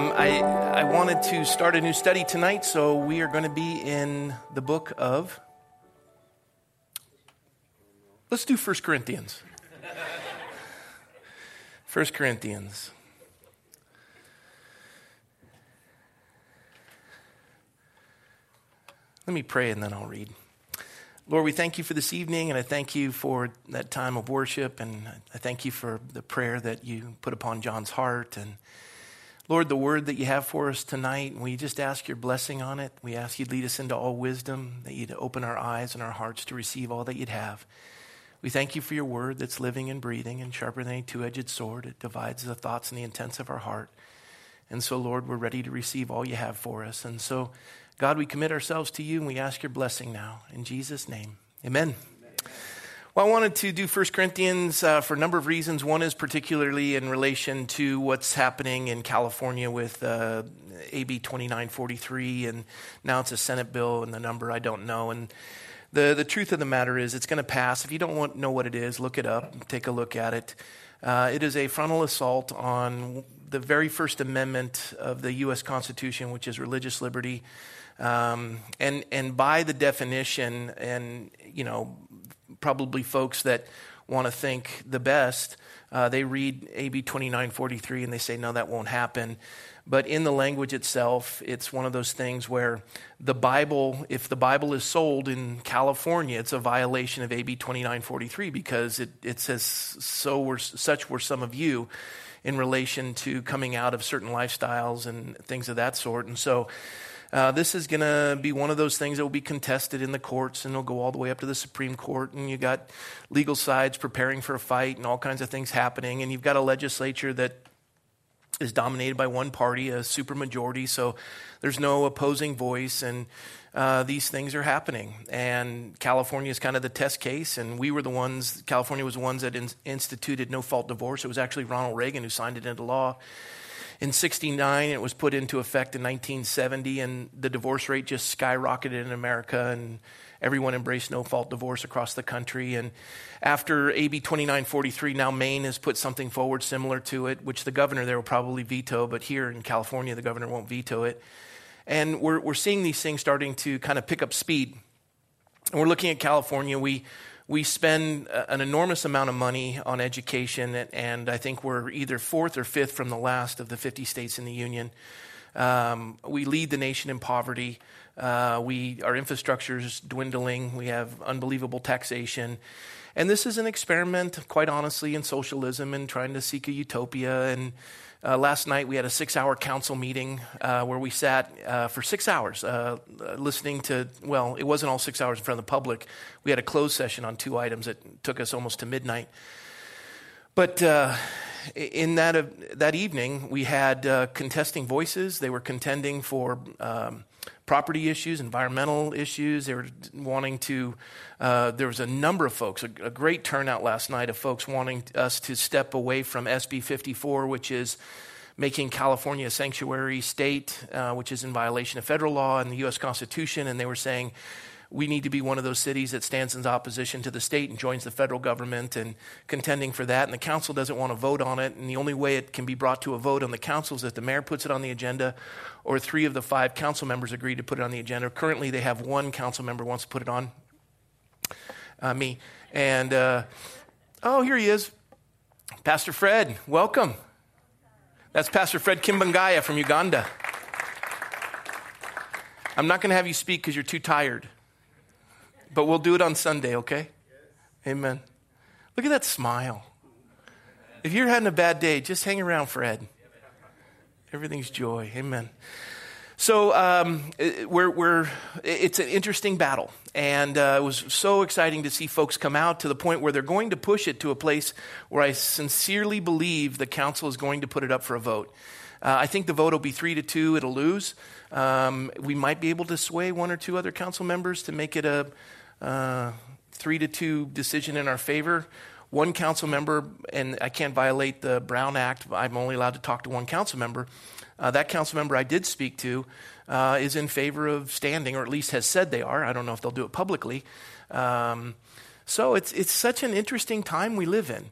Um, I, I wanted to start a new study tonight, so we are going to be in the book of. Let's do 1 Corinthians. 1 Corinthians. Let me pray and then I'll read. Lord, we thank you for this evening, and I thank you for that time of worship, and I thank you for the prayer that you put upon John's heart. And Lord, the word that you have for us tonight, we just ask your blessing on it. We ask you to lead us into all wisdom, that you'd open our eyes and our hearts to receive all that you'd have. We thank you for your word that's living and breathing and sharper than a two edged sword. It divides the thoughts and the intents of our heart. And so, Lord, we're ready to receive all you have for us. And so, God, we commit ourselves to you and we ask your blessing now. In Jesus' name, amen. Well, I wanted to do 1 Corinthians uh, for a number of reasons. One is particularly in relation to what's happening in California with uh, AB 2943, and now it's a Senate bill, and the number I don't know. And the, the truth of the matter is, it's going to pass. If you don't want, know what it is, look it up, take a look at it. Uh, it is a frontal assault on the very First Amendment of the U.S. Constitution, which is religious liberty. Um, and and by the definition, and you know, probably folks that want to think the best, uh, they read AB 2943 and they say, no, that won't happen. But in the language itself, it's one of those things where the Bible, if the Bible is sold in California, it's a violation of AB 2943 because it, it says, so were, such were some of you in relation to coming out of certain lifestyles and things of that sort. And so, uh, this is going to be one of those things that will be contested in the courts and it'll go all the way up to the Supreme Court. And you got legal sides preparing for a fight and all kinds of things happening. And you've got a legislature that is dominated by one party, a supermajority. So there's no opposing voice. And uh, these things are happening. And California is kind of the test case. And we were the ones, California was the ones that in, instituted no fault divorce. It was actually Ronald Reagan who signed it into law in 69 it was put into effect in 1970 and the divorce rate just skyrocketed in america and everyone embraced no fault divorce across the country. And after ab 2943 now maine has put something forward similar to it which the governor there will probably veto but here in california the governor won't veto it. And we're, we're seeing these things starting to kind of pick up speed. And we're looking at california. We we spend an enormous amount of money on education, and I think we're either fourth or fifth from the last of the 50 states in the union. Um, we lead the nation in poverty. Uh, we, our infrastructure is dwindling. We have unbelievable taxation. And this is an experiment, quite honestly, in socialism and trying to seek a utopia. And uh, last night we had a six hour council meeting uh, where we sat uh, for six hours uh, listening to, well, it wasn't all six hours in front of the public. We had a closed session on two items that took us almost to midnight. But uh, in that, uh, that evening, we had contesting voices. They were contending for um, property issues, environmental issues. They were wanting to, uh, there was a number of folks, a, a, great turnout last night of folks wanting us to step away from SB 54, which is making California a sanctuary state, uh, which is in violation of federal law and the U.S. Constitution. And they were saying, we need to be one of those cities that stands in opposition to the state and joins the federal government and contending for that. And the council doesn't want to vote on it. And the only way it can be brought to a vote on the council is if the mayor puts it on the agenda or three of the five council members agree to put it on the agenda. Currently, they have one council member wants to put it on, uh, me. And, uh, oh, here he is. Pastor Fred, welcome. That's Pastor Fred Kimbangaya from Uganda. I'm not going to have you speak because you're too tired. But we'll do it on Sunday, okay? Amen. Look at that smile. If you're having a bad day, just hang around Fred. Everything's joy. Amen. So um, we're, we're, it's an interesting battle. And uh, it was so exciting to see folks come out to the point where they're going to push it to a place where I sincerely believe the council is going to put it up for a vote. Uh, I think the vote will be three to two, it'll lose. Um, we might be able to sway one or two other council members to make it a, three to two decision in our favor. One council member, and I can't violate the Brown Act, I'm only allowed to talk to one council member. Uh, that council member I did speak to uh, is in favor of standing, or at least has said they are. I don't know if they'll do it publicly. Um, so it's, it's such an interesting time we live in.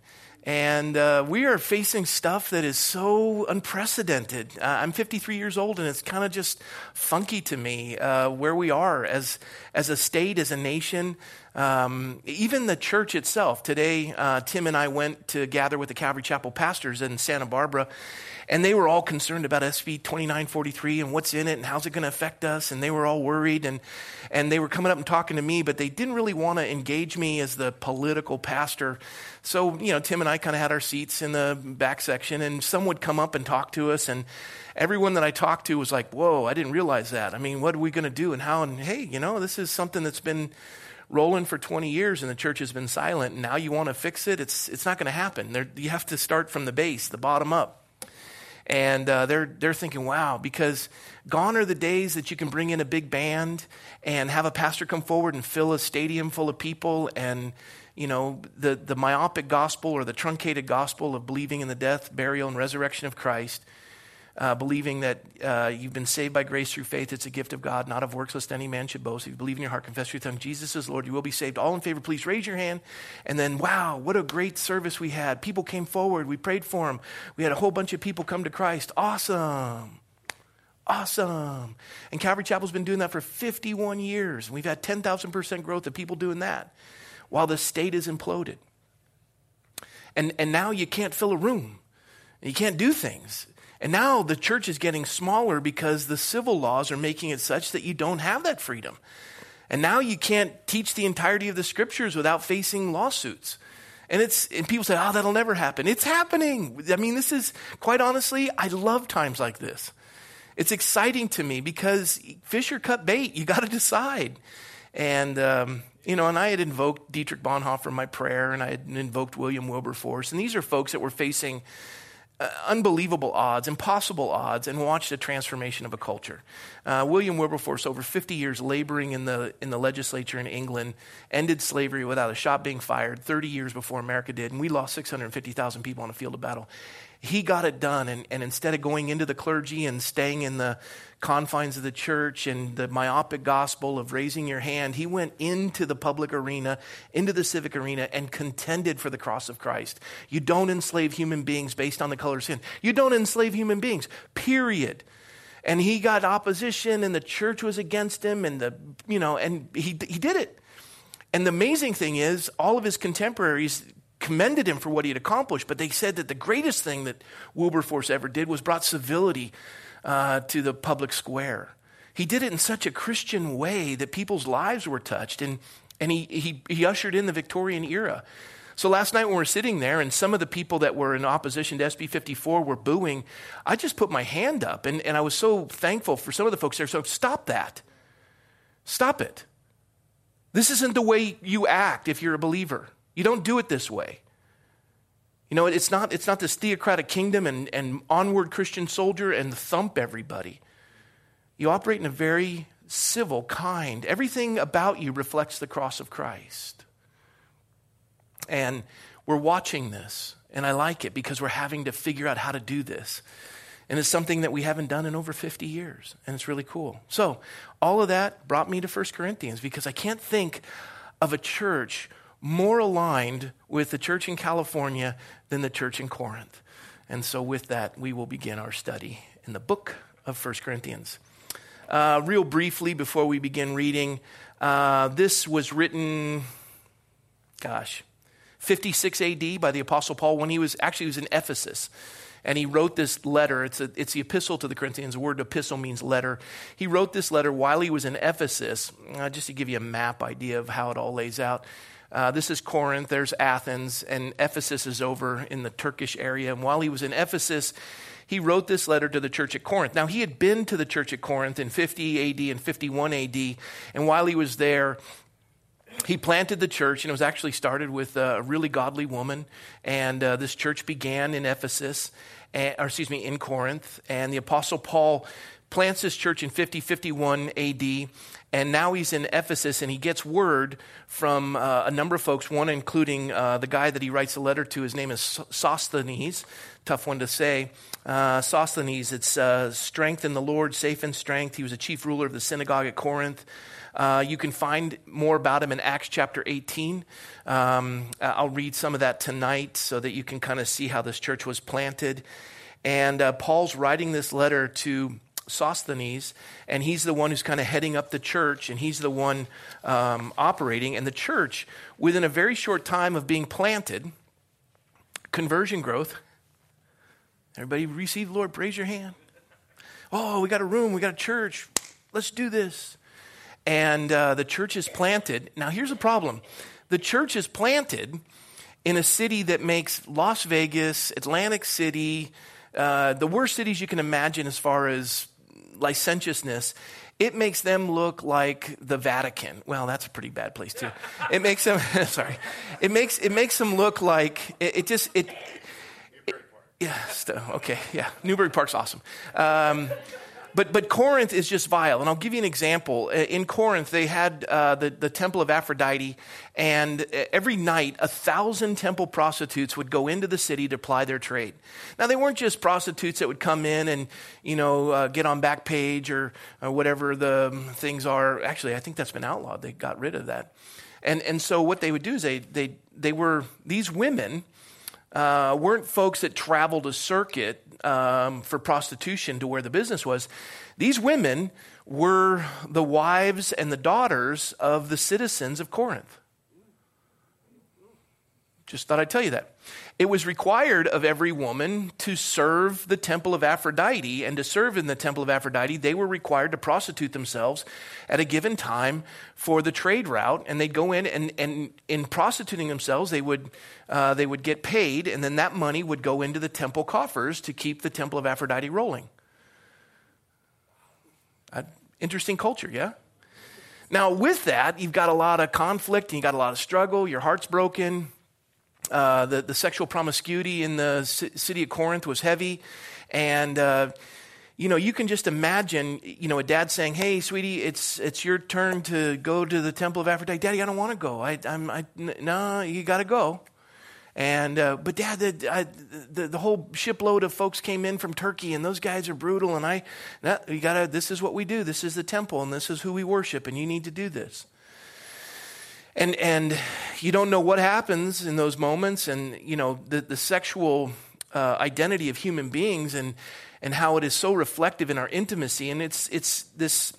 And uh, we are facing stuff that is so unprecedented. Uh, I'm 53 years old, and it's kind of just funky to me uh, where we are as, as a state, as a nation, um, even the church itself. Today, uh, Tim and I went to gather with the Calvary Chapel pastors in Santa Barbara, and they were all concerned about SB 2943 and what's in it and how's it going to affect us. And they were all worried. And, and they were coming up and talking to me, but they didn't really want to engage me as the political pastor. So, you know, Tim and I kind of had our seats in the back section, and some would come up and talk to us. And everyone that I talked to was like, whoa, I didn't realize that. I mean, what are we going to do and how? And hey, you know, this is something that's been rolling for 20 years and the church has been silent. And now you want to fix it? It's, it's not going to happen. There, you have to start from the base, the bottom up and uh, they're they're thinking, wow, because gone are the days that you can bring in a big band and have a pastor come forward and fill a stadium full of people and you know the the myopic gospel or the truncated gospel of believing in the death, burial, and resurrection of Christ uh, believing that uh, you've been saved by grace through faith. It's a gift of God, not of works, lest any man should boast. If you believe in your heart, confess your tongue, Jesus is Lord, you will be saved. All in favor, please raise your hand. And then, wow, what a great service we had. People came forward. We prayed for them. We had a whole bunch of people come to Christ. Awesome. Awesome. And Calvary Chapel's been doing that for 51 years. We've had 10,000% growth of people doing that while the state is imploded. And, and now you can't fill a room. You can't do things. And now the church is getting smaller because the civil laws are making it such that you don't have that freedom. And now you can't teach the entirety of the scriptures without facing lawsuits. And it's and people say, "Oh, that'll never happen." It's happening. I mean, this is quite honestly, I love times like this. It's exciting to me because fish or cut bait. You got to decide. And um, you know, and I had invoked Dietrich Bonhoeffer in my prayer, and I had invoked William Wilberforce, and these are folks that were facing unbelievable odds, impossible odds, and watched the transformation of a culture. Uh, William Wilberforce, over 50 years laboring in the, in the legislature in England, ended slavery without a shot being fired 30 years before America did, and we lost 650,000 people on a field of battle. He got it done, and, and instead of going into the clergy and staying in the confines of the church and the myopic gospel of raising your hand, he went into the public arena, into the civic arena, and contended for the cross of Christ. You don't enslave human beings based on the color of sin. You don't enslave human beings, period. And he got opposition, and the church was against him, and the you know, and he he did it. And the amazing thing is, all of his contemporaries commended him for what he had accomplished, but they said that the greatest thing that Wilberforce ever did was brought civility uh, to the public square. He did it in such a Christian way that people's lives were touched, and, and he, he, he ushered in the Victorian era. So last night when we were sitting there and some of the people that were in opposition to SB 54 were booing, I just put my hand up and, and I was so thankful for some of the folks there. So stop that. Stop it. This isn't the way you act if you're a believer. You don't do it this way. You know, it's not, it's not this theocratic kingdom and, and onward Christian soldier and thump everybody. You operate in a very civil, kind, everything about you reflects the cross of Christ. And we're watching this, and I like it because we're having to figure out how to do this. And it's something that we haven't done in over 50 years, and it's really cool. So, all of that brought me to 1 Corinthians because I can't think of a church more aligned with the church in California than the church in Corinth. And so, with that, we will begin our study in the book of 1 Corinthians. Uh, real briefly, before we begin reading, uh, this was written, gosh, 56 AD by the Apostle Paul when he was actually he was in Ephesus. And he wrote this letter. It's, a, it's the epistle to the Corinthians. The word epistle means letter. He wrote this letter while he was in Ephesus, uh, just to give you a map idea of how it all lays out. Uh, this is Corinth, there's Athens, and Ephesus is over in the Turkish area. And while he was in Ephesus, he wrote this letter to the church at Corinth. Now, he had been to the church at Corinth in 50 AD and 51 AD, and while he was there, he planted the church, and it was actually started with a really godly woman. And uh, this church began in Ephesus, or excuse me, in Corinth. And the Apostle Paul plants this church in 50, 51 AD, and now he's in Ephesus and he gets word from uh, a number of folks, one including uh, the guy that he writes a letter to. His name is Sosthenes, tough one to say. Uh, Sosthenes, it's uh, strength in the Lord, safe in strength. He was a chief ruler of the synagogue at Corinth. Uh, you can find more about him in Acts chapter 18. Um, I'll read some of that tonight so that you can kind of see how this church was planted. And uh, Paul's writing this letter to Sosthenes, and he's the one who's kind of heading up the church, and he's the one um, operating. And the church, within a very short time of being planted, conversion growth. Everybody receive the Lord, praise your hand. Oh, we got a room, we got a church. Let's do this. And uh, the church is planted. Now, here's a problem the church is planted in a city that makes Las Vegas, Atlantic City, uh, the worst cities you can imagine as far as licentiousness, it makes them look like the Vatican. Well, that's a pretty bad place too. It makes them sorry. It makes it makes them look like it, it just it, it yeah, okay, yeah. Newbury Park's awesome. Um, but, but Corinth is just vile. And I'll give you an example. Uh, in Corinth, they had uh, the, the temple of Aphrodite, and uh, every night, a thousand temple prostitutes would go into the city to ply their trade. Now, they weren't just prostitutes that would come in and, you know, uh, get on Backpage or, or whatever the things are. Actually, I think that's been outlawed. They got rid of that. And, and so what they would do is they, they, they were, these women uh, weren't folks that traveled a circuit um, for prostitution to where the business was. These women were the wives and the daughters of the citizens of Corinth. Just thought I'd tell you that. It was required of every woman to serve the temple of Aphrodite, and to serve in the temple of Aphrodite, they were required to prostitute themselves at a given time for the trade route. And they'd go in, and, and in prostituting themselves, they would, uh, they would get paid, and then that money would go into the temple coffers to keep the temple of Aphrodite rolling. Uh, interesting culture, yeah? Now, with that, you've got a lot of conflict, and you've got a lot of struggle, your heart's broken uh, the, the sexual promiscuity in the c- city of Corinth was heavy. And, uh, you know, you can just imagine, you know, a dad saying, "Hey, sweetie, it's it's your turn to go to the temple of Aphrodite." Daddy, I don't want to go. I, I'm, I, no, you got to go. And uh, but dad, the, I, the, the whole shipload of folks came in from Turkey, and those guys are brutal. And I, you gotta. This is what we do. This is the temple, and this is who we worship, and you need to do this. And, and you don't know what happens in those moments and, you know, the, the sexual uh, identity of human beings and, and how it is so reflective in our intimacy. And it's, it's this,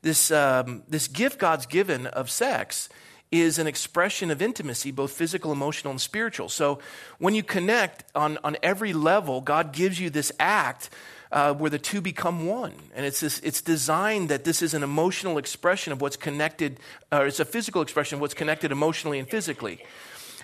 this, um, this gift God's given of sex is an expression of intimacy, both physical, emotional, and spiritual. So when you connect on, on every level, God gives you this act uh, where the two become one. And it's, this, it's designed that this is an emotional expression of what's connected, or it's a physical expression of what's connected emotionally and physically.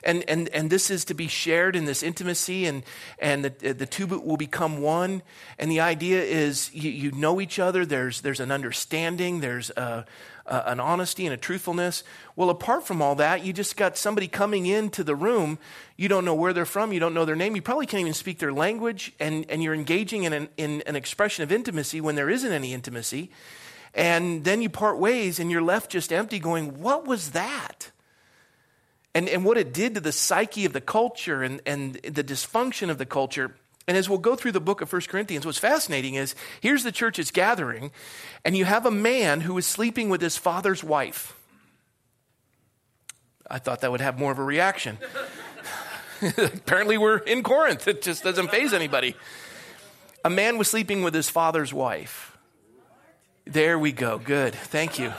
And, and, and this is to be shared in this intimacy, and, and the, the two will become one. And the idea is you, you know each other, there's, there's an understanding, there's a, uh, an honesty and a truthfulness. Well, apart from all that, you just got somebody coming into the room. You don't know where they're from. You don't know their name. You probably can't even speak their language. And, and you're engaging in an, in an expression of intimacy when there isn't any intimacy. And then you part ways and you're left just empty going, What was that? And, and what it did to the psyche of the culture and, and the dysfunction of the culture and as we'll go through the book of 1 Corinthians, what's fascinating is here's the church is gathering, and you have a man who is sleeping with his father's wife. I thought that would have more of a reaction. Apparently, we're in Corinth. It just doesn't faze anybody. A man was sleeping with his father's wife. There we go. Good. Thank you.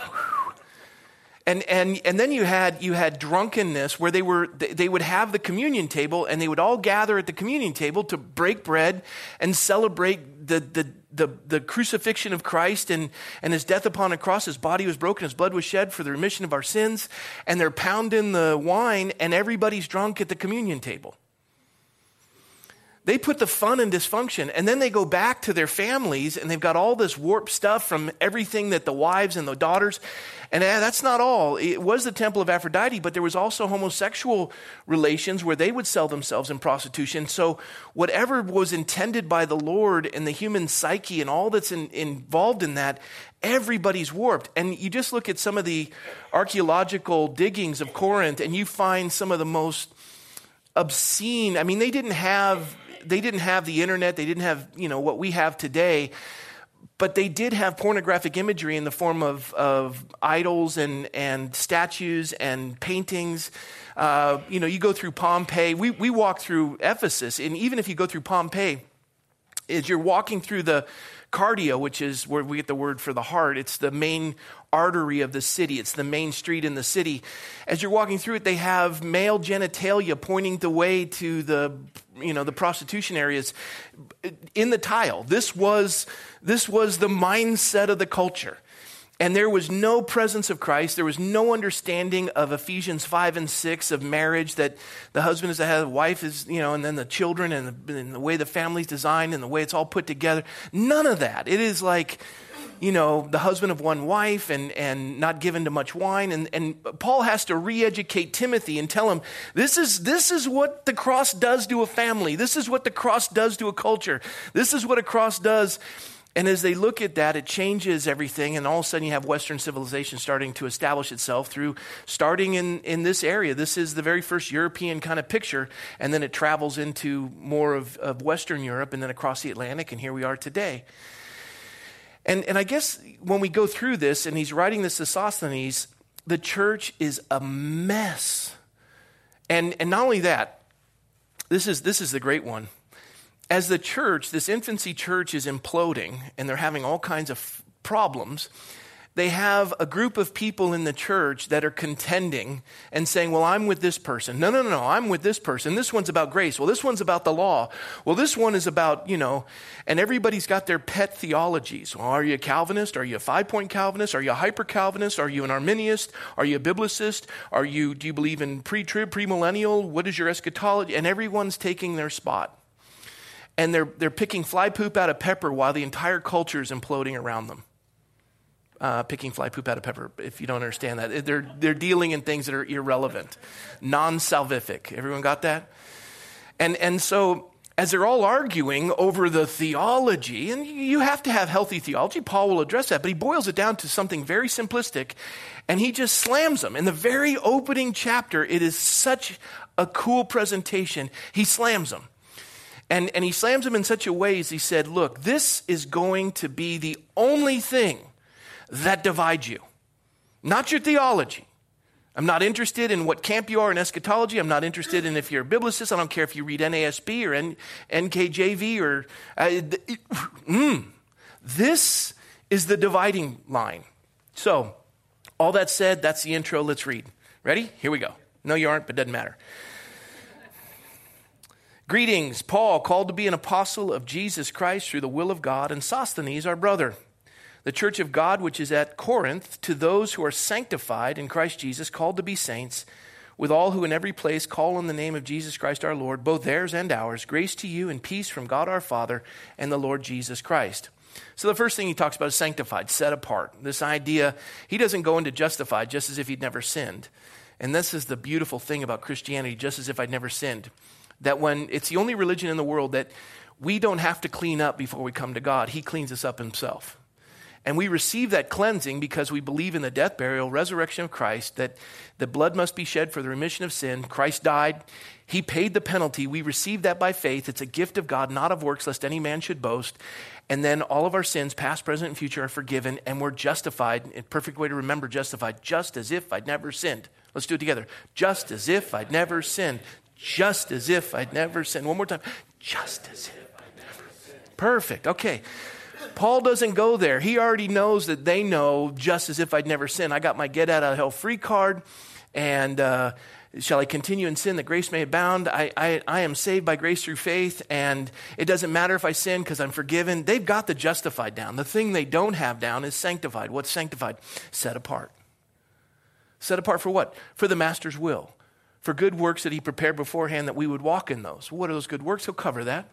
And, and, and then you had, you had drunkenness where they, were, they would have the communion table and they would all gather at the communion table to break bread and celebrate the, the, the, the crucifixion of Christ and, and his death upon a cross. His body was broken, his blood was shed for the remission of our sins. And they're pounding the wine and everybody's drunk at the communion table. They put the fun in dysfunction and then they go back to their families and they've got all this warped stuff from everything that the wives and the daughters and uh, that's not all. It was the temple of aphrodite but there was also homosexual relations where they would sell themselves in prostitution. So whatever was intended by the lord and the human psyche and all that's in, involved in that everybody's warped. And you just look at some of the archaeological diggings of corinth and you find some of the most obscene. I mean they didn't have they didn't have the internet, they didn't have, you know, what we have today, but they did have pornographic imagery in the form of, of idols and, and statues and paintings. Uh, you know, you go through Pompeii, we, we walk through Ephesus, and even if you go through Pompeii, as you're walking through the cardia, which is where we get the word for the heart, it's the main artery of the city. It's the main street in the city. As you're walking through it, they have male genitalia pointing the way to the, you know, the prostitution areas in the tile. This was, this was the mindset of the culture. And there was no presence of Christ. There was no understanding of Ephesians 5 and 6 of marriage, that the husband is the head, the wife is, you know, and then the children and the, and the way the family's designed and the way it's all put together. None of that. It is like, you know, the husband of one wife and, and not given to much wine. And, and Paul has to re educate Timothy and tell him this is, this is what the cross does to a family. This is what the cross does to a culture. This is what a cross does. And as they look at that, it changes everything. And all of a sudden, you have Western civilization starting to establish itself through starting in, in this area. This is the very first European kind of picture. And then it travels into more of, of Western Europe and then across the Atlantic. And here we are today. And, and I guess when we go through this, and he's writing this to Sosthenes, the church is a mess. And, and not only that, this is, this is the great one. As the church, this infancy church is imploding, and they're having all kinds of problems they have a group of people in the church that are contending and saying, Well, I'm with this person. No, no, no, no, I'm with this person. This one's about grace. Well, this one's about the law. Well, this one is about, you know, and everybody's got their pet theologies. Well, are you a Calvinist? Are you a five point Calvinist? Are you a hyper Calvinist? Are you an Arminianist? Are you a biblicist? Are you, do you believe in pre trib, premillennial? What is your eschatology? And everyone's taking their spot. And they're, they're picking fly poop out of pepper while the entire culture is imploding around them uh, picking fly poop out of pepper, if you don't understand that. They're, they're dealing in things that are irrelevant, non salvific. Everyone got that? And, and so, as they're all arguing over the theology, and you have to have healthy theology, Paul will address that, but he boils it down to something very simplistic, and he just slams them. In the very opening chapter, it is such a cool presentation. He slams them. And, and he slams them in such a way as he said, Look, this is going to be the only thing that divides you, not your theology. I'm not interested in what camp you are in eschatology. I'm not interested in if you're a biblicist. I don't care if you read NASB or N- NKJV or. Uh, mm, this is the dividing line. So, all that said, that's the intro. Let's read. Ready? Here we go. No, you aren't, but doesn't matter. Greetings, Paul, called to be an apostle of Jesus Christ through the will of God, and Sosthenes, our brother the church of God which is at Corinth, to those who are sanctified in Christ Jesus, called to be saints, with all who in every place call on the name of Jesus Christ our Lord, both theirs and ours, grace to you and peace from God our Father and the Lord Jesus Christ. So the first thing he talks about is sanctified, set apart. This idea, he doesn't go into justified just as if he'd never sinned. And this is the beautiful thing about Christianity, just as if I'd never sinned. That when it's the only religion in the world that we don't have to clean up before we come to God, he cleans us up himself. And we receive that cleansing because we believe in the death, burial, resurrection of Christ, that the blood must be shed for the remission of sin. Christ died. He paid the penalty. We receive that by faith. It's a gift of God, not of works, lest any man should boast. And then all of our sins, past, present, and future, are forgiven, and we're justified. A perfect way to remember justified, just as if I'd never sinned. Let's do it together. Just as if I'd never sinned. Just as if I'd never sinned. One more time. Just as if I'd never sinned. Perfect. Okay. Paul doesn't go there. He already knows that they know just as if I'd never sinned. I got my get out of hell free card, and uh, shall I continue in sin that grace may abound? I, I, I am saved by grace through faith, and it doesn't matter if I sin because I'm forgiven. They've got the justified down. The thing they don't have down is sanctified. What's sanctified? Set apart. Set apart for what? For the master's will for good works that he prepared beforehand that we would walk in those. What are those good works? He'll cover that.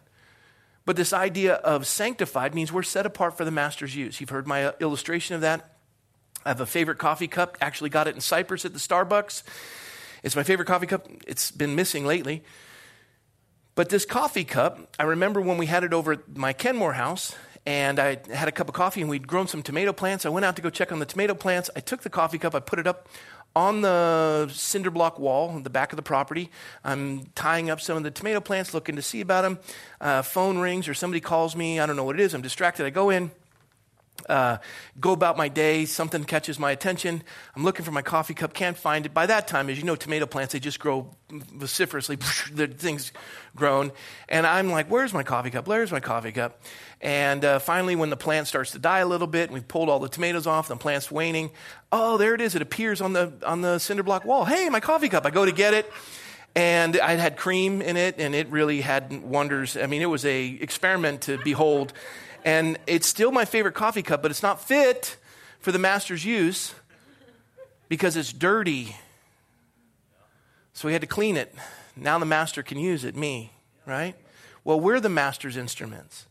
But this idea of sanctified means we're set apart for the master's use. You've heard my illustration of that. I have a favorite coffee cup, actually got it in Cyprus at the Starbucks. It's my favorite coffee cup. It's been missing lately. But this coffee cup, I remember when we had it over at my Kenmore house, and I had a cup of coffee, and we'd grown some tomato plants. I went out to go check on the tomato plants. I took the coffee cup, I put it up on the cinder block wall in the back of the property. I'm tying up some of the tomato plants, looking to see about them. Uh, phone rings, or somebody calls me. I don't know what it is. I'm distracted. I go in uh, go about my day, something catches my attention. I'm looking for my coffee cup, can't find it. By that time, as you know, tomato plants, they just grow vociferously, the things grown. And I'm like, where's my coffee cup? Where's my coffee cup? And uh, finally, when the plant starts to die a little bit, and we've pulled all the tomatoes off, the plant's waning. Oh, there it is. It appears on the, on the cinder block wall. Hey, my coffee cup. I go to get it and I had cream in it, and it really had wonders. I mean, it was a experiment to behold. And it's still my favorite coffee cup, but it's not fit for the master's use because it's dirty. So we had to clean it. Now the master can use it, me, right? Well, we're the master's instruments.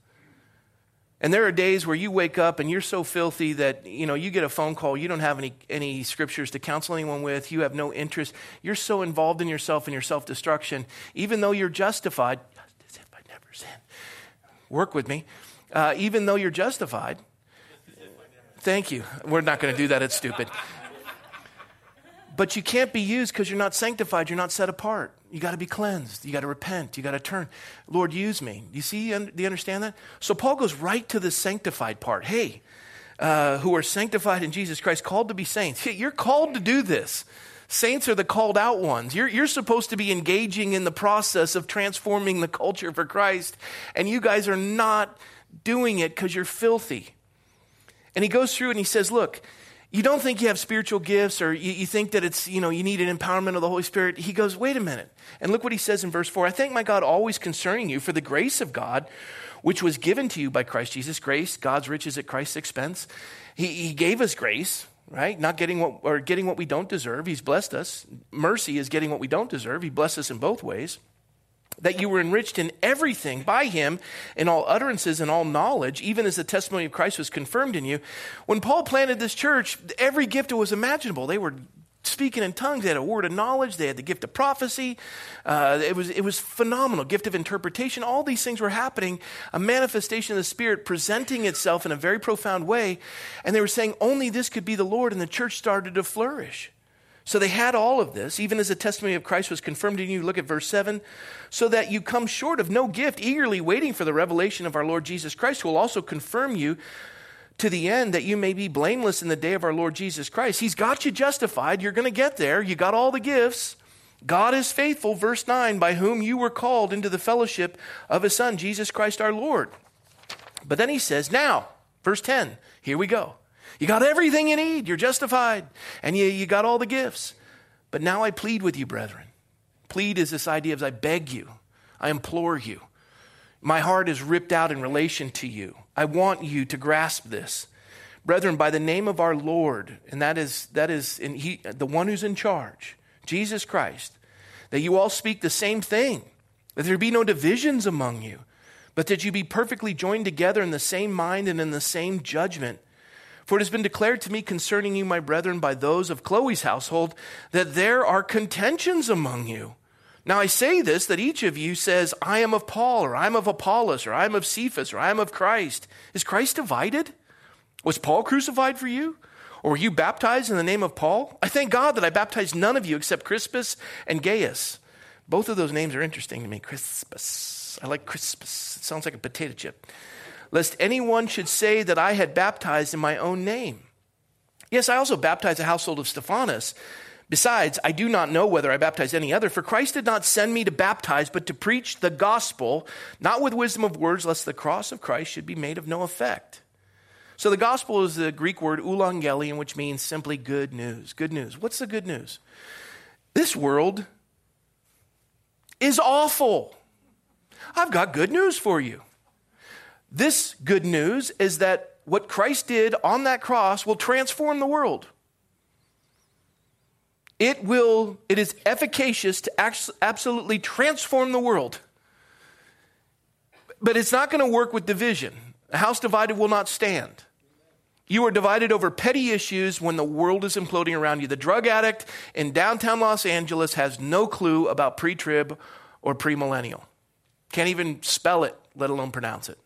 And there are days where you wake up and you're so filthy that, you know, you get a phone call, you don't have any, any scriptures to counsel anyone with, you have no interest. You're so involved in yourself and your self destruction, even though you're justified. just As if I never sinned. Work with me uh, even though you're justified. Thank you. We're not going to do that. It's stupid. But you can't be used because you're not sanctified. You're not set apart. You got to be cleansed. You got to repent. You got to turn. Lord, use me. You see? Do you understand that? So Paul goes right to the sanctified part. Hey, uh, who are sanctified in Jesus Christ, called to be saints. You're called to do this. Saints are the called out ones. You're, you're supposed to be engaging in the process of transforming the culture for Christ, and you guys are not doing it because you're filthy. And he goes through and he says, Look, you don't think you have spiritual gifts or you, you, think that it's, you know, you need an empowerment of the Holy Spirit. He goes, wait a minute. And look what he says in verse 4 I thank my God always concerning you for the grace of God, which was given to you by Christ Jesus. Grace, God's riches at Christ's expense. He, he gave us grace, right? Not getting what, or getting what we don't deserve. He's blessed us. Mercy is getting what we don't deserve. He blessed us in both ways that you were enriched in everything by him in all utterances and all knowledge, even as the testimony of Christ was confirmed in you. When Paul planted this church, every gift was imaginable. They were speaking in tongues. They had a word of knowledge. They had the gift of prophecy. Uh, it, was, it was phenomenal. Gift of interpretation. All these things were happening. A manifestation of the Spirit presenting itself in a very profound way. And they were saying only this could be the Lord. And the church started to flourish. So they had all of this, even as the testimony of Christ was confirmed in you. Look at verse 7 so that you come short of no gift, eagerly waiting for the revelation of our Lord Jesus Christ, who will also confirm you to the end that you may be blameless in the day of our Lord Jesus Christ. He's got you justified. You're going to get there. You got all the gifts. God is faithful, verse 9, by whom you were called into the fellowship of his Son, Jesus Christ our Lord. But then he says, Now, verse 10, here we go. You got everything you need. You're justified. And you, you got all the gifts. But now I plead with you, brethren. Plead is this idea of I beg you, I implore you. My heart is ripped out in relation to you. I want you to grasp this. Brethren, by the name of our Lord, and that is, that is in he, the one who's in charge, Jesus Christ, that you all speak the same thing, that there be no divisions among you, but that you be perfectly joined together in the same mind and in the same judgment. For it has been declared to me concerning you, my brethren, by those of Chloe's household, that there are contentions among you. Now I say this that each of you says, I am of Paul, or I'm of Apollos, or I'm of Cephas, or I'm of Christ. Is Christ divided? Was Paul crucified for you? Or were you baptized in the name of Paul? I thank God that I baptized none of you except Crispus and Gaius. Both of those names are interesting to me. Crispus. I like Crispus. It sounds like a potato chip lest anyone should say that I had baptized in my own name. Yes, I also baptized the household of Stephanas. Besides, I do not know whether I baptized any other, for Christ did not send me to baptize, but to preach the gospel, not with wisdom of words, lest the cross of Christ should be made of no effect. So the gospel is the Greek word euangelion, which means simply good news. Good news. What's the good news? This world is awful. I've got good news for you. This good news is that what Christ did on that cross will transform the world. It will, it is efficacious to absolutely transform the world. But it's not going to work with division. A house divided will not stand. You are divided over petty issues when the world is imploding around you. The drug addict in downtown Los Angeles has no clue about pre trib or premillennial. Can't even spell it, let alone pronounce it.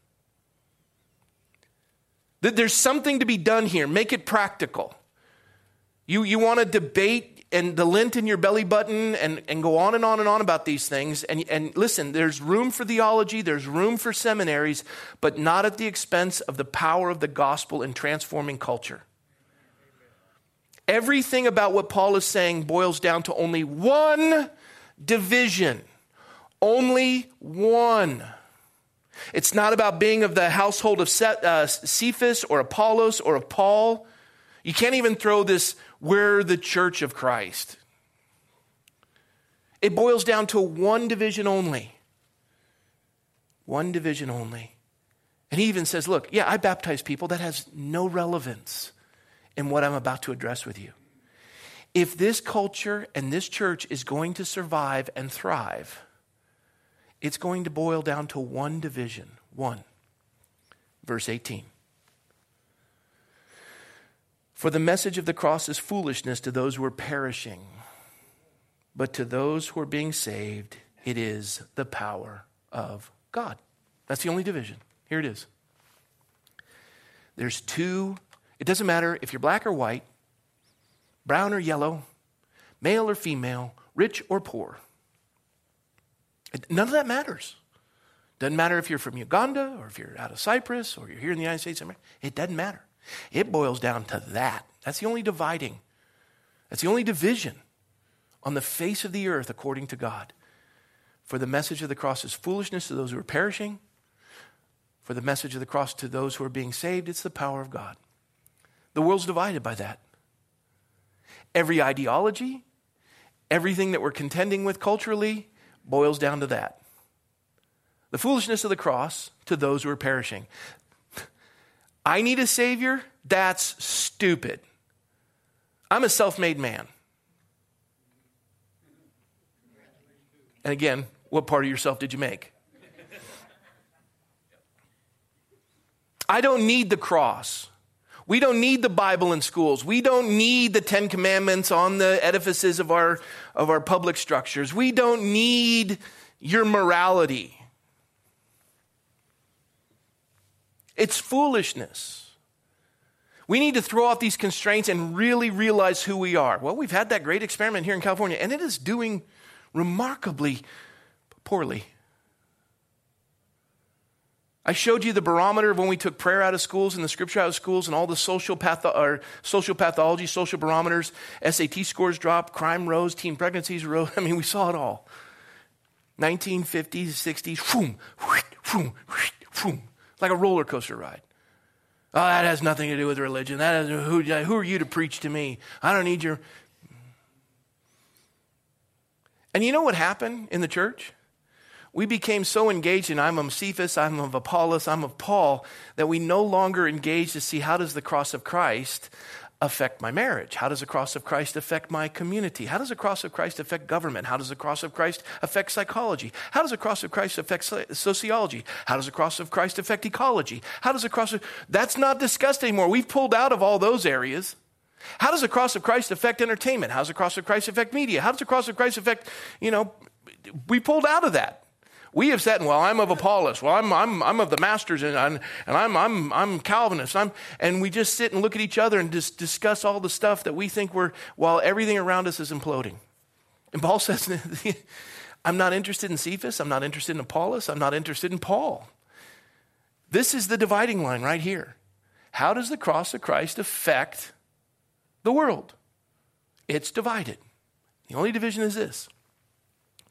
There's something to be done here. Make it practical. You, you want to debate and the lint in your belly button and, and go on and on and on about these things. And, and listen, there's room for theology, there's room for seminaries, but not at the expense of the power of the gospel in transforming culture. Everything about what Paul is saying boils down to only one division. Only one. It's not about being of the household of uh, Cephas or Apollos or of Paul. You can't even throw this we're the church of Christ. It boils down to one division only. One division only. And he even says, Look, yeah, I baptize people. That has no relevance in what I'm about to address with you. If this culture and this church is going to survive and thrive, it's going to boil down to one division. One. Verse 18. For the message of the cross is foolishness to those who are perishing, but to those who are being saved, it is the power of God. That's the only division. Here it is. There's two, it doesn't matter if you're black or white, brown or yellow, male or female, rich or poor. None of that matters. Doesn't matter if you're from Uganda or if you're out of Cyprus or you're here in the United States of America. It doesn't matter. It boils down to that. That's the only dividing, that's the only division on the face of the earth according to God. For the message of the cross is foolishness to those who are perishing. For the message of the cross to those who are being saved, it's the power of God. The world's divided by that. Every ideology, everything that we're contending with culturally boils down to that. The foolishness of the cross to those who are perishing. I need a Savior? That's stupid. I'm a self made man. And again, what part of yourself did you make? I don't need the cross. We don't need the Bible in schools. We don't need the Ten Commandments on the edifices of our, of our public structures. We don't need your morality. It's foolishness. We need to throw off these constraints and really realize who we are. Well, we've had that great experiment here in California, and it is doing remarkably poorly. I showed you the barometer of when we took prayer out of schools and the scripture out of schools and all the social, patho- social pathology, social barometers. SAT scores dropped, crime rose, teen pregnancies rose. I mean, we saw it all. 1950s, 60s, boom, boom, boom like a roller coaster ride. Oh, that has nothing to do with religion. That is, who, who are you to preach to me? I don't need your. And you know what happened in the church? We became so engaged in I'm of Cephas, I'm of Apollos, I'm of Paul, that we no longer engage to see how does the cross of Christ affect my marriage? How does the cross of Christ affect my community? How does the cross of Christ affect government? How does the cross of Christ affect psychology? How does the cross of Christ affect sociology? How does the cross of Christ affect ecology? How does the cross of That's not discussed anymore. We've pulled out of all those areas. How does the cross of Christ affect entertainment? How does the cross of Christ affect media? How does the cross of Christ affect, you know, we pulled out of that. We have said, well, I'm of Apollos. Well, I'm, I'm, I'm of the masters and, I'm, and I'm, I'm, I'm Calvinist. I'm, and we just sit and look at each other and just discuss all the stuff that we think we're, while everything around us is imploding. And Paul says, I'm not interested in Cephas. I'm not interested in Apollos. I'm not interested in Paul. This is the dividing line right here. How does the cross of Christ affect the world? It's divided. The only division is this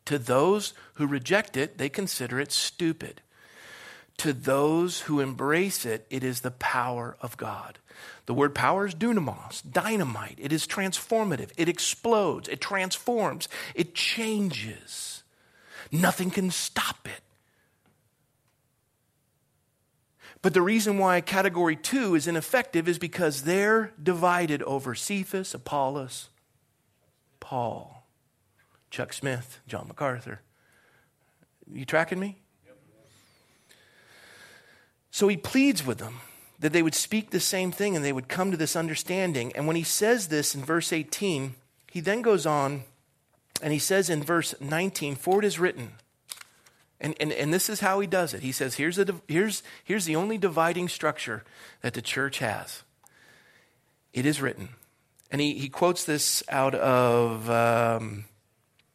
to those who reject it, they consider it stupid. To those who embrace it, it is the power of God. The word power is dunamos, dynamite. It is transformative. It explodes. It transforms. It changes. Nothing can stop it. But the reason why category two is ineffective is because they're divided over Cephas, Apollos, Paul, Chuck Smith, John MacArthur. You tracking me? So he pleads with them that they would speak the same thing and they would come to this understanding. And when he says this in verse 18, he then goes on and he says in verse 19, For it is written, and, and, and this is how he does it. He says, here's, a, here's, here's the only dividing structure that the church has. It is written. And he, he quotes this out of um,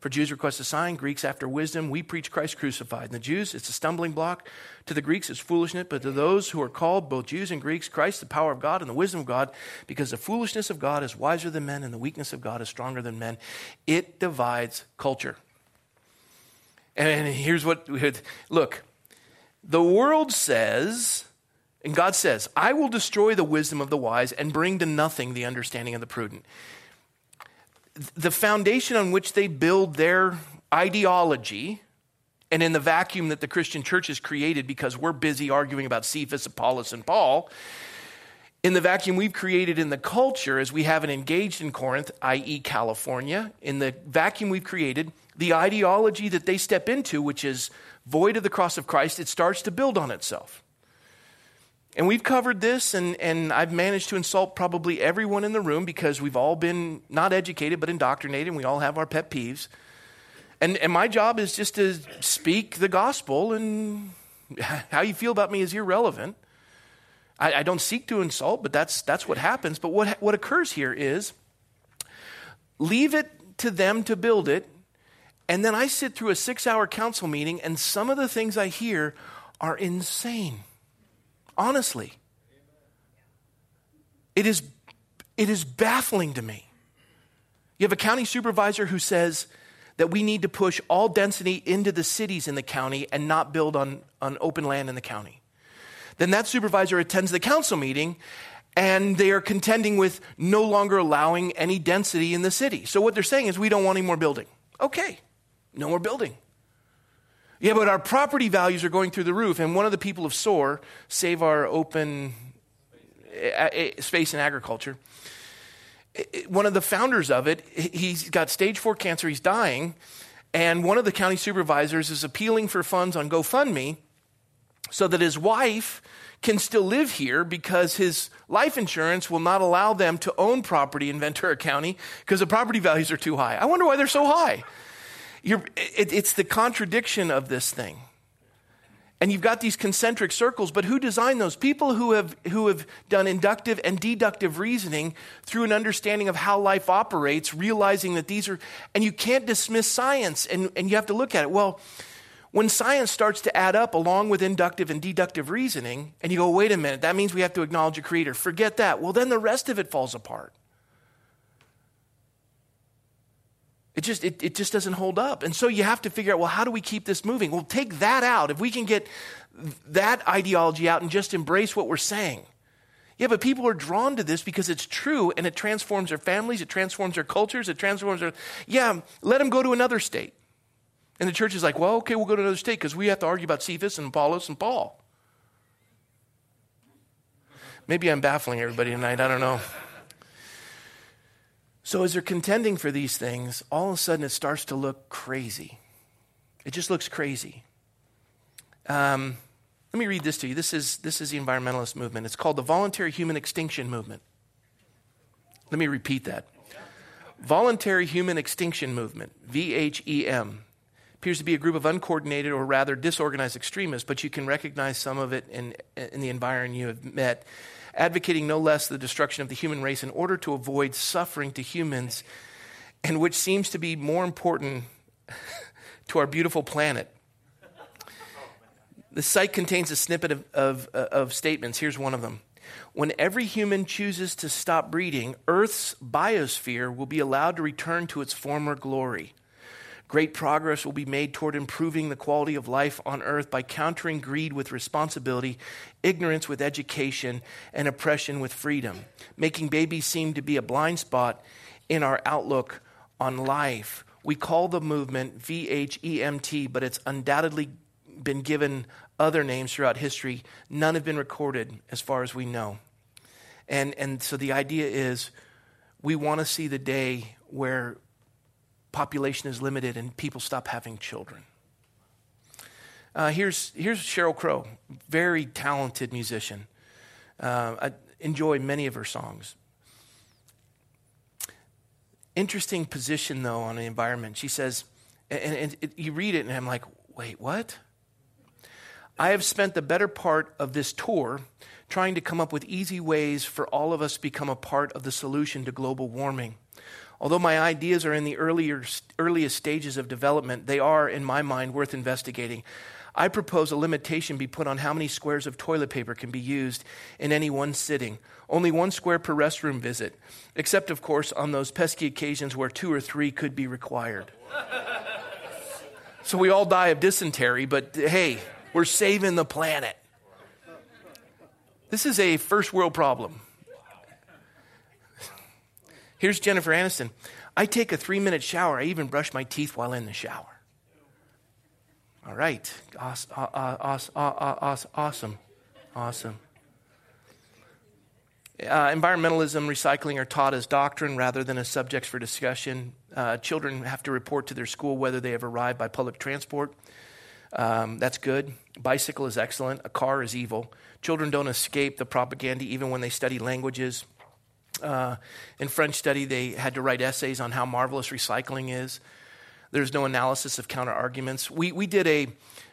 For Jews request a sign, Greeks after wisdom. We preach Christ crucified. And the Jews, it's a stumbling block. To the Greeks, it's foolishness. But to those who are called, both Jews and Greeks, Christ, the power of God and the wisdom of God, because the foolishness of God is wiser than men and the weakness of God is stronger than men. It divides culture. And here's what look, the world says and God says, I will destroy the wisdom of the wise and bring to nothing the understanding of the prudent. The foundation on which they build their ideology, and in the vacuum that the Christian church has created because we're busy arguing about Cephas, Apollos, and Paul, in the vacuum we've created in the culture as we haven't engaged in Corinth, i.e., California, in the vacuum we've created, the ideology that they step into, which is void of the cross of Christ, it starts to build on itself. And we've covered this, and, and I've managed to insult probably everyone in the room because we've all been not educated but indoctrinated, and we all have our pet peeves. And, and my job is just to speak the gospel, and how you feel about me is irrelevant. I, I don't seek to insult, but that's, that's what happens. But what, what occurs here is leave it to them to build it, and then I sit through a six hour council meeting, and some of the things I hear are insane. Honestly. It is, it is baffling to me. You have a county supervisor who says that we need to push all density into the cities in the county and not build on, on open land in the county. Then that supervisor attends the council meeting and they are contending with no longer allowing any density in the city. So what they're saying is we don't want any more building. Okay, no more building. Yeah, but our property values are going through the roof. And one of the people of SOAR, Save Our Open Space and Agriculture, one of the founders of it, he's got stage four cancer, he's dying. And one of the county supervisors is appealing for funds on GoFundMe so that his wife can still live here because his life insurance will not allow them to own property in Ventura County because the property values are too high. I wonder why they're so high. It, it's the contradiction of this thing. And you've got these concentric circles, but who designed those? People who have, who have done inductive and deductive reasoning through an understanding of how life operates, realizing that these are, and you can't dismiss science, and, and you have to look at it. Well, when science starts to add up along with inductive and deductive reasoning, and you go, wait a minute, that means we have to acknowledge a creator. Forget that. Well, then the rest of it falls apart. It just, it, it just doesn't hold up. And so you have to figure out, well, how do we keep this moving? Well, take that out. If we can get that ideology out and just embrace what we're saying. Yeah, but people are drawn to this because it's true and it transforms their families, it transforms their cultures, it transforms their. Yeah, let them go to another state. And the church is like, well, okay, we'll go to another state because we have to argue about Cephas and Apollos and Paul. Maybe I'm baffling everybody tonight. I don't know. So, as they're contending for these things, all of a sudden it starts to look crazy. It just looks crazy. Um, let me read this to you. This is, this is the environmentalist movement. It's called the Voluntary Human Extinction Movement. Let me repeat that. Voluntary Human Extinction Movement, VHEM, appears to be a group of uncoordinated or rather disorganized extremists, but you can recognize some of it in, in the environment you have met advocating no less the destruction of the human race in order to avoid suffering to humans, and which seems to be more important to our beautiful planet. The site contains a snippet of, of, uh, of statements. Here's one of them. When every human chooses to stop breeding, Earth's biosphere will be allowed to return to its former glory. Great progress will be made toward improving the quality of life on earth by countering greed with responsibility, ignorance with education, and oppression with freedom, making babies seem to be a blind spot in our outlook on life. We call the movement VHEMT, but it's undoubtedly been given other names throughout history. None have been recorded as far as we know. And, and so the idea is we want to see the day where population is limited and people stop having children. Uh, here's, here's Sheryl Crow, very talented musician. Uh, I enjoy many of her songs. Interesting position, though, on the environment. She says, and, and it, you read it, and I'm like, wait, what? I have spent the better part of this tour trying to come up with easy ways for all of us to become a part of the solution to global warming. Although my ideas are in the earlier, earliest stages of development, they are, in my mind, worth investigating. I propose a limitation be put on how many squares of toilet paper can be used in any one sitting. Only one square per restroom visit, except, of course, on those pesky occasions where two or three could be required. so we all die of dysentery, but hey, we're saving the planet. This is a first world problem. Here's Jennifer Aniston. I take a three minute shower. I even brush my teeth while in the shower. All right. Awesome. Awesome. Awesome. Uh, environmentalism, recycling are taught as doctrine rather than as subjects for discussion. Uh, children have to report to their school whether they have arrived by public transport. Um, that's good. Bicycle is excellent. A car is evil. Children don't escape the propaganda even when they study languages. Uh, in French study, they had to write essays on how marvelous recycling is. There's no analysis of counter arguments. We, we, did a,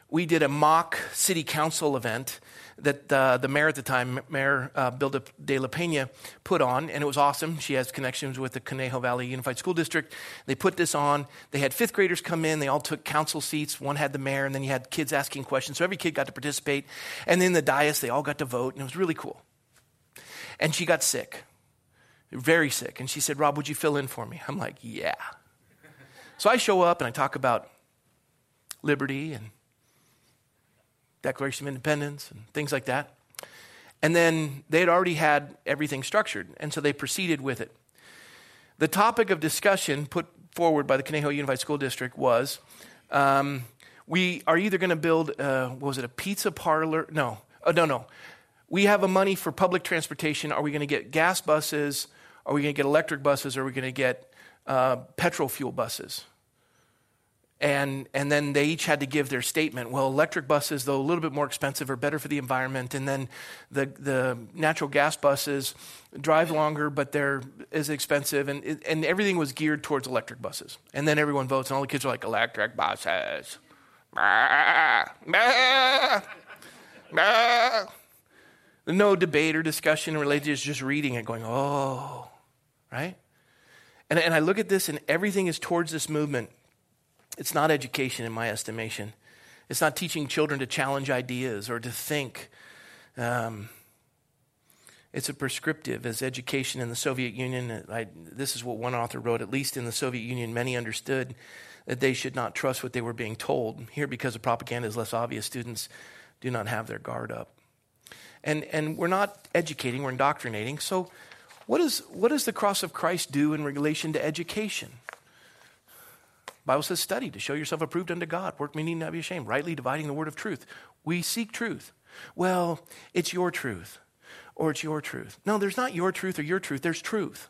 we did a mock city council event that uh, the mayor at the time, Mayor uh, Bill de La Pena, put on, and it was awesome. She has connections with the Conejo Valley Unified School District. They put this on. They had fifth graders come in. They all took council seats. One had the mayor, and then you had kids asking questions. So every kid got to participate. And then the dais, they all got to vote, and it was really cool. And she got sick very sick. And she said, Rob, would you fill in for me? I'm like, yeah. So I show up and I talk about liberty and Declaration of Independence and things like that. And then they had already had everything structured, and so they proceeded with it. The topic of discussion put forward by the Conejo Unified School District was um, we are either going to build, what was it, a pizza parlor? No, oh, no, no. We have a money for public transportation. Are we going to get gas buses? Are we going to get electric buses or are we going to get uh, petrol fuel buses? And, and then they each had to give their statement. Well, electric buses, though a little bit more expensive, are better for the environment. And then the, the natural gas buses drive longer, but they're as expensive. And, and everything was geared towards electric buses. And then everyone votes, and all the kids are like, electric buses. No debate or discussion related, it's just reading it, going, oh, right? And, and I look at this, and everything is towards this movement. It's not education, in my estimation. It's not teaching children to challenge ideas or to think. Um, it's a prescriptive as education in the Soviet Union. I, this is what one author wrote. At least in the Soviet Union, many understood that they should not trust what they were being told. Here, because the propaganda is less obvious, students do not have their guard up. And, and we're not educating, we're indoctrinating. So what, is, what does the cross of Christ do in relation to education? Bible says study to show yourself approved unto God, work meaning not be ashamed, rightly dividing the word of truth. We seek truth. Well, it's your truth, or it's your truth. No, there's not your truth or your truth, there's truth.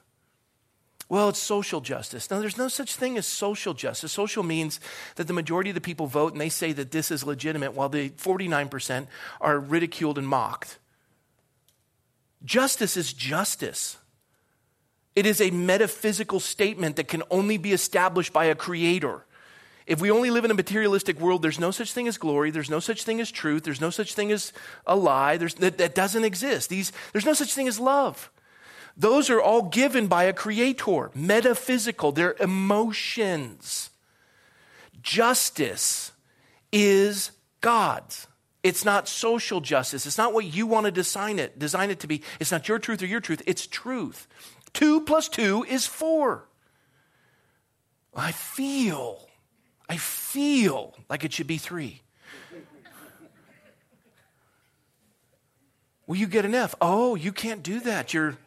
Well, it's social justice. No, there's no such thing as social justice. Social means that the majority of the people vote and they say that this is legitimate while the 49% are ridiculed and mocked. Justice is justice. It is a metaphysical statement that can only be established by a creator. If we only live in a materialistic world, there's no such thing as glory, there's no such thing as truth, there's no such thing as a lie, that, that doesn't exist. These, there's no such thing as love. Those are all given by a creator, metaphysical, they're emotions. Justice is God's. It's not social justice. It's not what you want to design it, design it to be. It's not your truth or your truth. It's truth. Two plus two is four. I feel, I feel like it should be three. Well, you get an F. Oh, you can't do that. You're,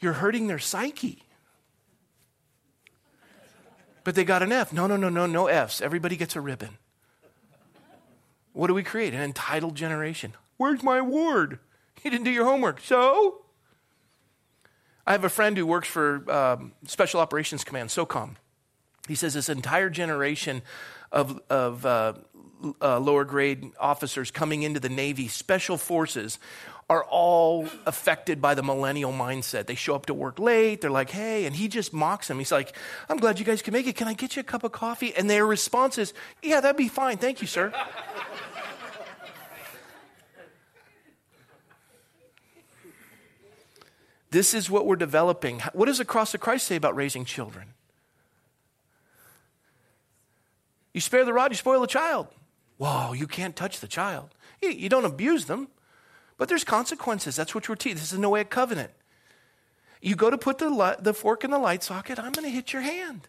you're hurting their psyche. But they got an F. No, no, no, no, no Fs. Everybody gets a ribbon. What do we create? An entitled generation. Where's my award? You didn't do your homework. So? I have a friend who works for um, Special Operations Command, SOCOM. He says this entire generation of, of uh, uh, lower grade officers coming into the Navy, special forces, are all affected by the millennial mindset. They show up to work late. They're like, hey, and he just mocks them. He's like, I'm glad you guys can make it. Can I get you a cup of coffee? And their response is, yeah, that'd be fine. Thank you, sir. This is what we're developing. What does the cross of Christ say about raising children? You spare the rod, you spoil the child. Whoa, you can't touch the child. You don't abuse them, but there's consequences. That's what we're teaching. This is no way of covenant. You go to put the, light, the fork in the light socket, I'm going to hit your hand.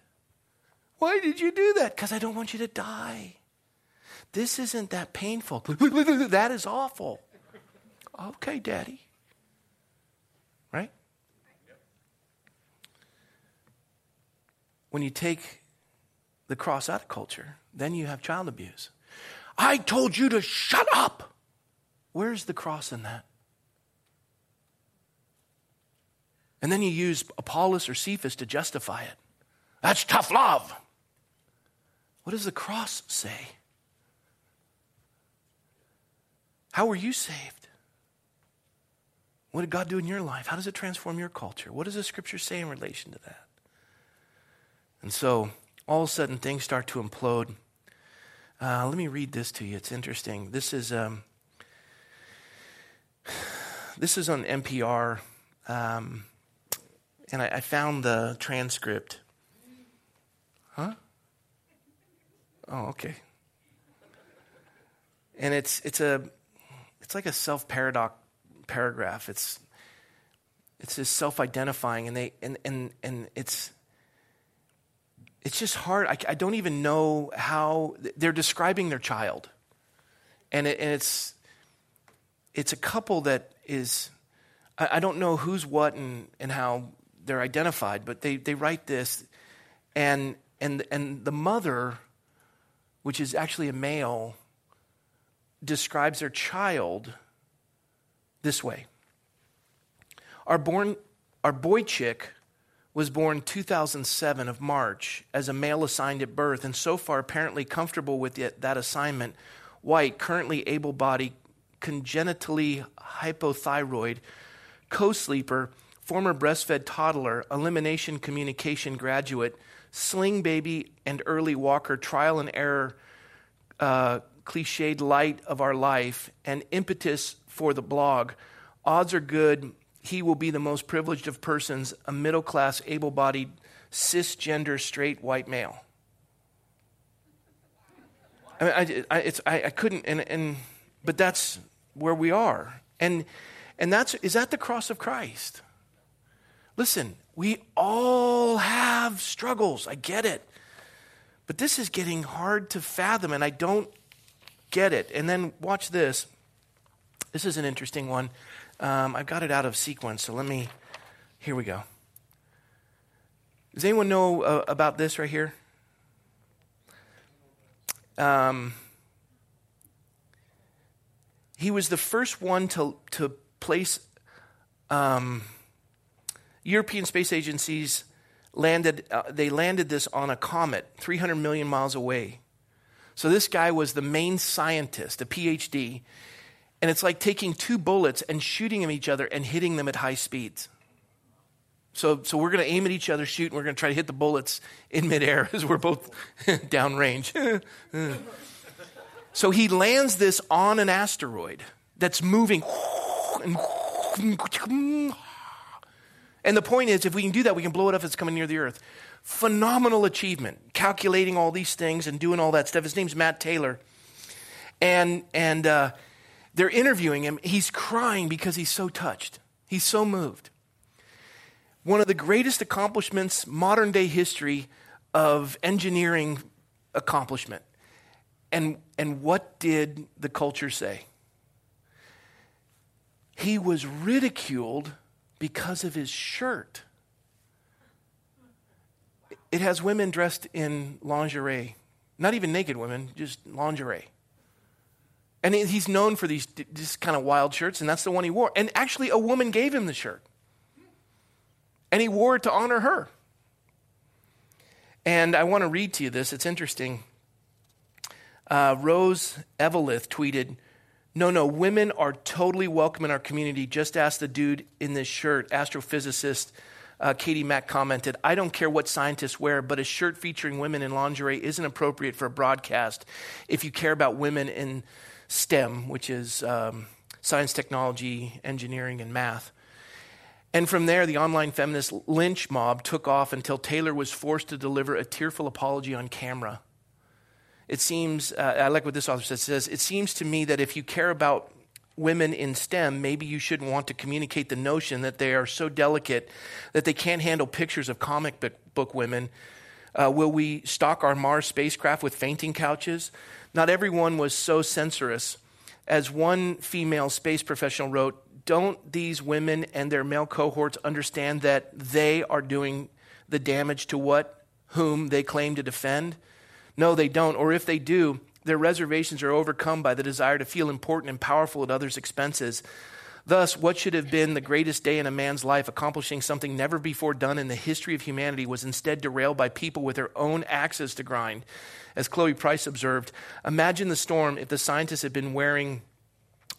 Why did you do that? Because I don't want you to die. This isn't that painful. that is awful. Okay, daddy. Right? When you take the cross out of culture, then you have child abuse. I told you to shut up. Where's the cross in that? And then you use Apollos or Cephas to justify it. That's tough love. What does the cross say? How were you saved? What did God do in your life? How does it transform your culture? What does the scripture say in relation to that? And so, all of a sudden, things start to implode. Uh, let me read this to you. It's interesting. This is um, this is on NPR, um, and I, I, found the transcript. Huh? Oh, okay. And it's it's a it's like a self paradox paragraph. It's it's just self identifying, and they and and and it's it's just hard. I, I, don't even know how they're describing their child. And, it, and it's, it's a couple that is, I, I, don't know who's what and, and how they're identified, but they, they write this. And, and, and the mother, which is actually a male, describes their child this way Our, born, our boy chick was born 2007 of March as a male assigned at birth, and so far apparently comfortable with it, that assignment. White, currently able bodied, congenitally hypothyroid, co sleeper, former breastfed toddler, elimination communication graduate, sling baby and early walker, trial and error, uh, cliched light of our life, and impetus for the blog. Odds are good he will be the most privileged of persons, a middle class, able bodied, cisgender, straight white male. I, mean, I, I, I, I couldn't, and, and, but that's where we are. And, and that's, is that the cross of Christ? Listen, we all have struggles. I get it. But this is getting hard to fathom, and I don't get it. And then watch this. This is an interesting one. Um, I've got it out of sequence, so let me. Here we go. Does anyone know uh, about this right here? Um, he was the first one to, to place um, European space agencies landed uh, they landed this on a comet 300 million miles away so this guy was the main scientist a phd and it's like taking two bullets and shooting them each other and hitting them at high speeds. So, so we're going to aim at each other, shoot, and we're going to try to hit the bullets in midair as we're both downrange. so he lands this on an asteroid that's moving. And the point is, if we can do that, we can blow it up if it's coming near the Earth. Phenomenal achievement, calculating all these things and doing all that stuff. His name's Matt Taylor. And, and uh, they're interviewing him. He's crying because he's so touched. He's so moved. One of the greatest accomplishments, modern day history of engineering accomplishment. And, and what did the culture say? He was ridiculed because of his shirt. It has women dressed in lingerie, not even naked women, just lingerie. And he's known for these just kind of wild shirts, and that's the one he wore. And actually, a woman gave him the shirt. And he wore it to honor her. And I want to read to you this. It's interesting. Uh, Rose Eveleth tweeted, No, no, women are totally welcome in our community. Just ask the dude in this shirt, astrophysicist uh, Katie Mack commented, I don't care what scientists wear, but a shirt featuring women in lingerie isn't appropriate for a broadcast if you care about women in STEM, which is um, science, technology, engineering, and math. And from there, the online feminist lynch mob took off until Taylor was forced to deliver a tearful apology on camera. It seems, uh, I like what this author says, says, it seems to me that if you care about women in STEM, maybe you shouldn't want to communicate the notion that they are so delicate that they can't handle pictures of comic book women. Uh, will we stock our Mars spacecraft with fainting couches? Not everyone was so censorious. As one female space professional wrote, don't these women and their male cohorts understand that they are doing the damage to what, whom they claim to defend? No, they don't. Or if they do, their reservations are overcome by the desire to feel important and powerful at others' expenses. Thus, what should have been the greatest day in a man's life, accomplishing something never before done in the history of humanity, was instead derailed by people with their own axes to grind. As Chloe Price observed, imagine the storm if the scientists had been wearing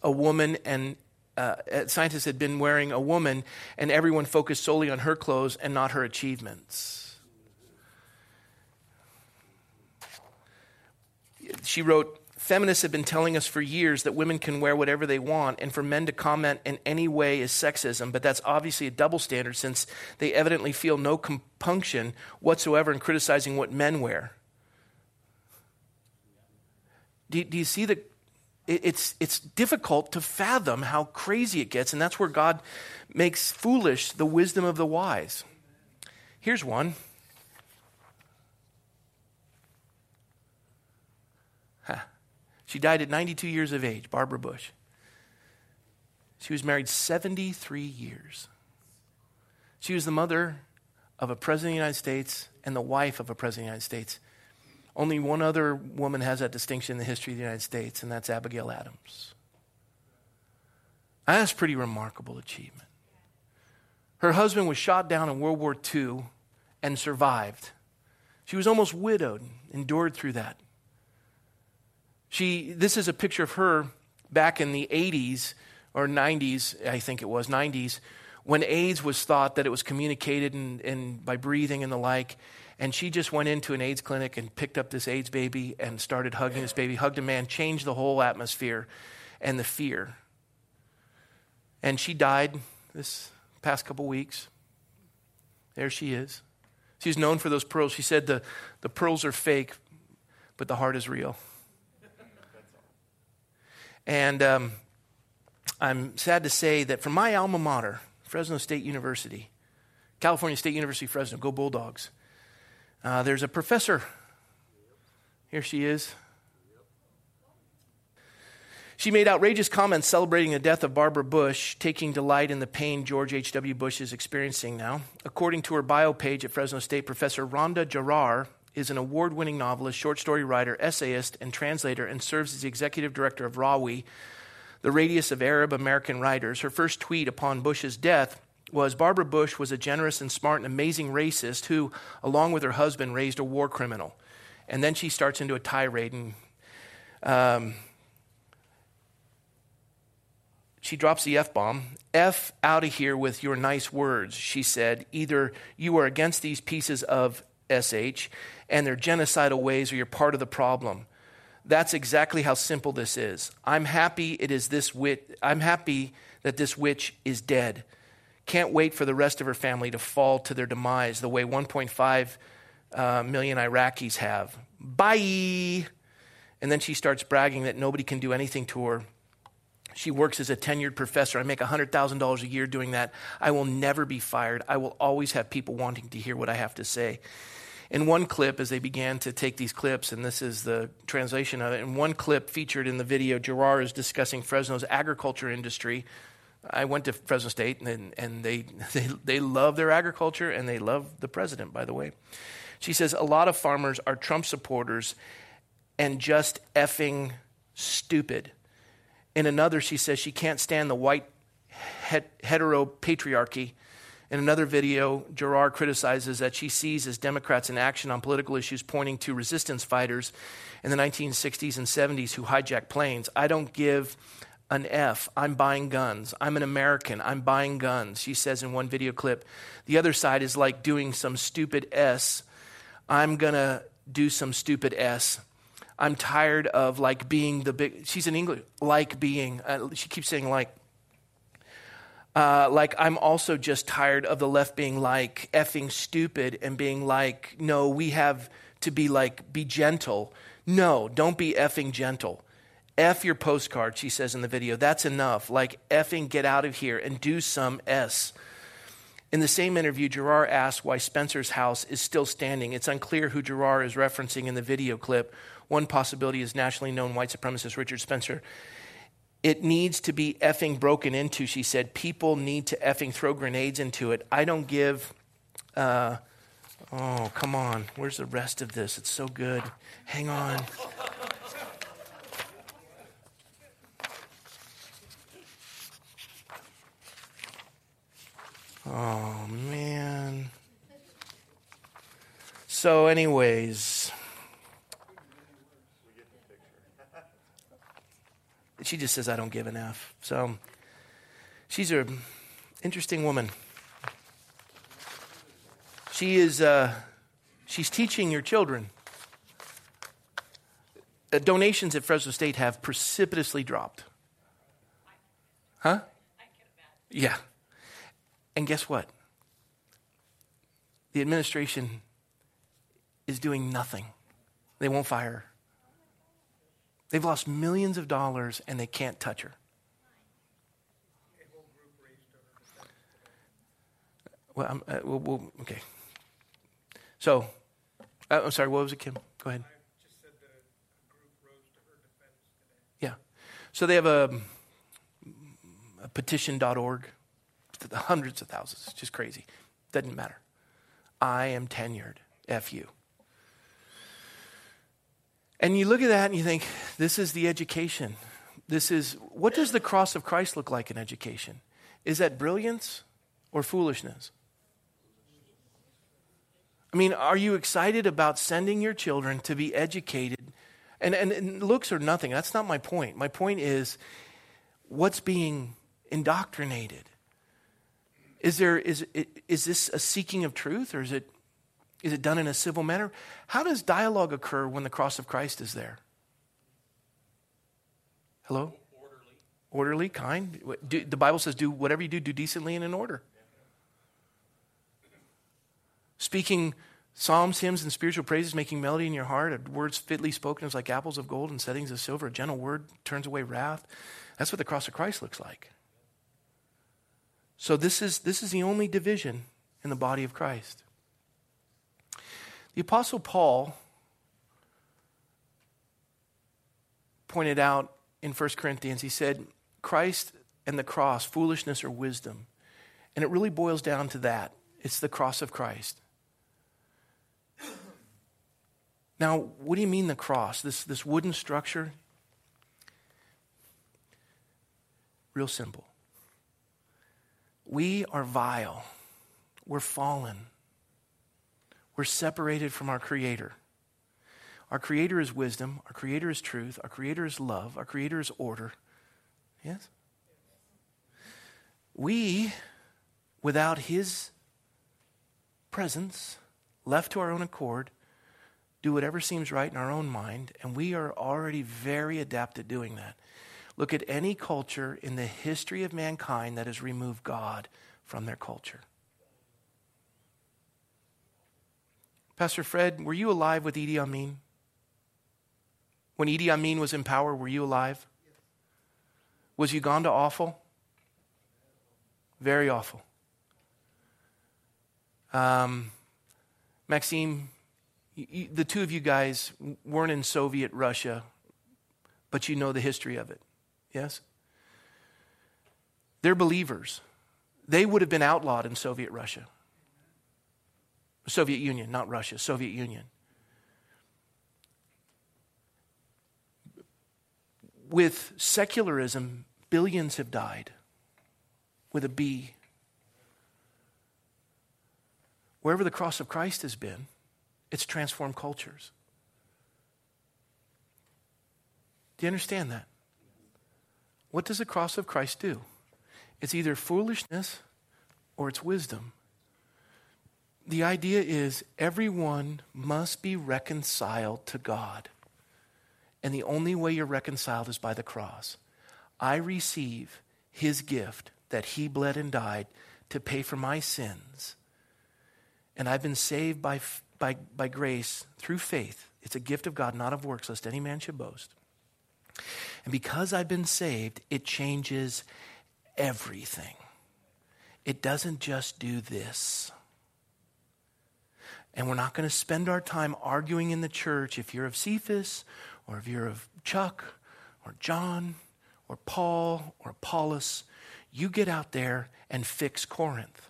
a woman and uh, scientists had been wearing a woman and everyone focused solely on her clothes and not her achievements. she wrote, Feminists have been telling us for years that women can wear whatever they want, and for men to comment in any way is sexism, but that's obviously a double standard since they evidently feel no compunction whatsoever in criticizing what men wear. Do, do you see that? It's, it's difficult to fathom how crazy it gets, and that's where God makes foolish the wisdom of the wise. Here's one. She died at 92 years of age, Barbara Bush. She was married 73 years. She was the mother of a president of the United States and the wife of a president of the United States. Only one other woman has that distinction in the history of the United States, and that's Abigail Adams. That's a pretty remarkable achievement. Her husband was shot down in World War II and survived. She was almost widowed, endured through that. She, this is a picture of her back in the 80s or 90s, I think it was, 90s, when AIDS was thought that it was communicated in, by breathing and the like. And she just went into an AIDS clinic and picked up this AIDS baby and started hugging this baby, hugged a man, changed the whole atmosphere and the fear. And she died this past couple weeks. There she is. She's known for those pearls. She said the, the pearls are fake, but the heart is real. And um, I'm sad to say that from my alma mater, Fresno State University, California State University, Fresno, go Bulldogs, uh, there's a professor. Here she is. She made outrageous comments celebrating the death of Barbara Bush, taking delight in the pain George H.W. Bush is experiencing now. According to her bio page at Fresno State, Professor Randa Jarrar is an award winning novelist, short story writer, essayist, and translator, and serves as the executive director of Rawi, the radius of Arab American writers. Her first tweet upon Bush's death was Barbara Bush was a generous and smart and amazing racist who, along with her husband, raised a war criminal. And then she starts into a tirade and um, she drops the F bomb. F out of here with your nice words, she said. Either you are against these pieces of SH and their genocidal ways or you're part of the problem. That's exactly how simple this is. I'm happy it is this witch, I'm happy that this witch is dead. Can't wait for the rest of her family to fall to their demise the way 1.5 uh, million Iraqis have. Bye. And then she starts bragging that nobody can do anything to her. She works as a tenured professor. I make $100,000 a year doing that. I will never be fired. I will always have people wanting to hear what I have to say. In one clip, as they began to take these clips, and this is the translation of it, in one clip featured in the video, Jarrar is discussing Fresno's agriculture industry. I went to Fresno State, and, and they, they, they love their agriculture, and they love the president, by the way. She says, A lot of farmers are Trump supporters and just effing stupid. In another, she says she can't stand the white hetero patriarchy in another video, Jarrar criticizes that she sees as Democrats in action on political issues pointing to resistance fighters in the 1960s and 70s who hijacked planes. I don't give an F. I'm buying guns. I'm an American. I'm buying guns. She says in one video clip. The other side is like doing some stupid S. I'm going to do some stupid S. I'm tired of like being the big, she's in English, like being, uh, she keeps saying like, uh, like, I'm also just tired of the left being like effing stupid and being like, no, we have to be like, be gentle. No, don't be effing gentle. F your postcard, she says in the video. That's enough. Like, effing get out of here and do some S. In the same interview, Jarrar asks why Spencer's house is still standing. It's unclear who Jarrar is referencing in the video clip. One possibility is nationally known white supremacist Richard Spencer. It needs to be effing broken into, she said. People need to effing throw grenades into it. I don't give. Uh, oh, come on. Where's the rest of this? It's so good. Hang on. Oh, man. So, anyways. She just says, I don't give F. So she's an interesting woman. She is, uh, she's teaching your children. Uh, donations at Fresno State have precipitously dropped. Huh? Yeah. And guess what? The administration is doing nothing. They won't fire. They've lost millions of dollars and they can't touch her. Well, uh, we'll, we'll, okay. So, uh, I'm sorry, what was it, Kim? Go ahead. Yeah. So they have a, a petition.org, hundreds of thousands. It's just crazy. Doesn't matter. I am tenured. F you. And you look at that and you think, this is the education. This is, what does the cross of Christ look like in education? Is that brilliance or foolishness? I mean, are you excited about sending your children to be educated? And, and, and looks are nothing. That's not my point. My point is what's being indoctrinated? Is, there, is, is this a seeking of truth or is it is it done in a civil manner? How does dialogue occur when the cross of Christ is there? Hello? Orderly. Orderly, kind. Do, the Bible says, do whatever you do, do decently and in order. Speaking psalms, hymns, and spiritual praises, making melody in your heart, words fitly spoken as like apples of gold and settings of silver. A gentle word turns away wrath. That's what the cross of Christ looks like. So this is, this is the only division in the body of Christ. The Apostle Paul pointed out in 1 Corinthians, he said, Christ and the cross, foolishness or wisdom. And it really boils down to that it's the cross of Christ. Now, what do you mean the cross? This, this wooden structure? Real simple. We are vile, we're fallen. We're separated from our Creator. Our Creator is wisdom. Our Creator is truth. Our Creator is love. Our Creator is order. Yes? We, without His presence, left to our own accord, do whatever seems right in our own mind, and we are already very adept at doing that. Look at any culture in the history of mankind that has removed God from their culture. Pastor Fred, were you alive with Idi Amin? When Idi Amin was in power, were you alive? Was Uganda awful? Very awful. Um, Maxime, you, the two of you guys weren't in Soviet Russia, but you know the history of it. Yes? They're believers. They would have been outlawed in Soviet Russia. Soviet Union, not Russia, Soviet Union. With secularism, billions have died with a B. Wherever the cross of Christ has been, it's transformed cultures. Do you understand that? What does the cross of Christ do? It's either foolishness or it's wisdom. The idea is everyone must be reconciled to God. And the only way you're reconciled is by the cross. I receive his gift that he bled and died to pay for my sins. And I've been saved by, by, by grace through faith. It's a gift of God, not of works, lest any man should boast. And because I've been saved, it changes everything. It doesn't just do this. And we're not going to spend our time arguing in the church if you're of Cephas or if you're of Chuck or John or Paul or Apollos. You get out there and fix Corinth.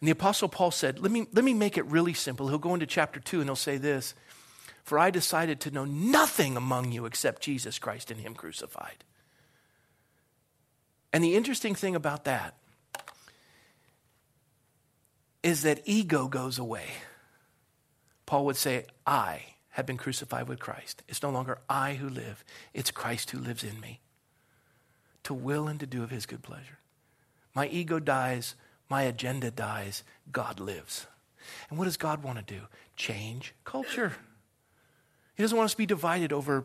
And the Apostle Paul said, let me, let me make it really simple. He'll go into chapter 2 and he'll say this For I decided to know nothing among you except Jesus Christ and Him crucified. And the interesting thing about that is that ego goes away. Paul would say, I have been crucified with Christ. It's no longer I who live, it's Christ who lives in me to will and to do of his good pleasure. My ego dies, my agenda dies, God lives. And what does God want to do? Change culture. He doesn't want us to be divided over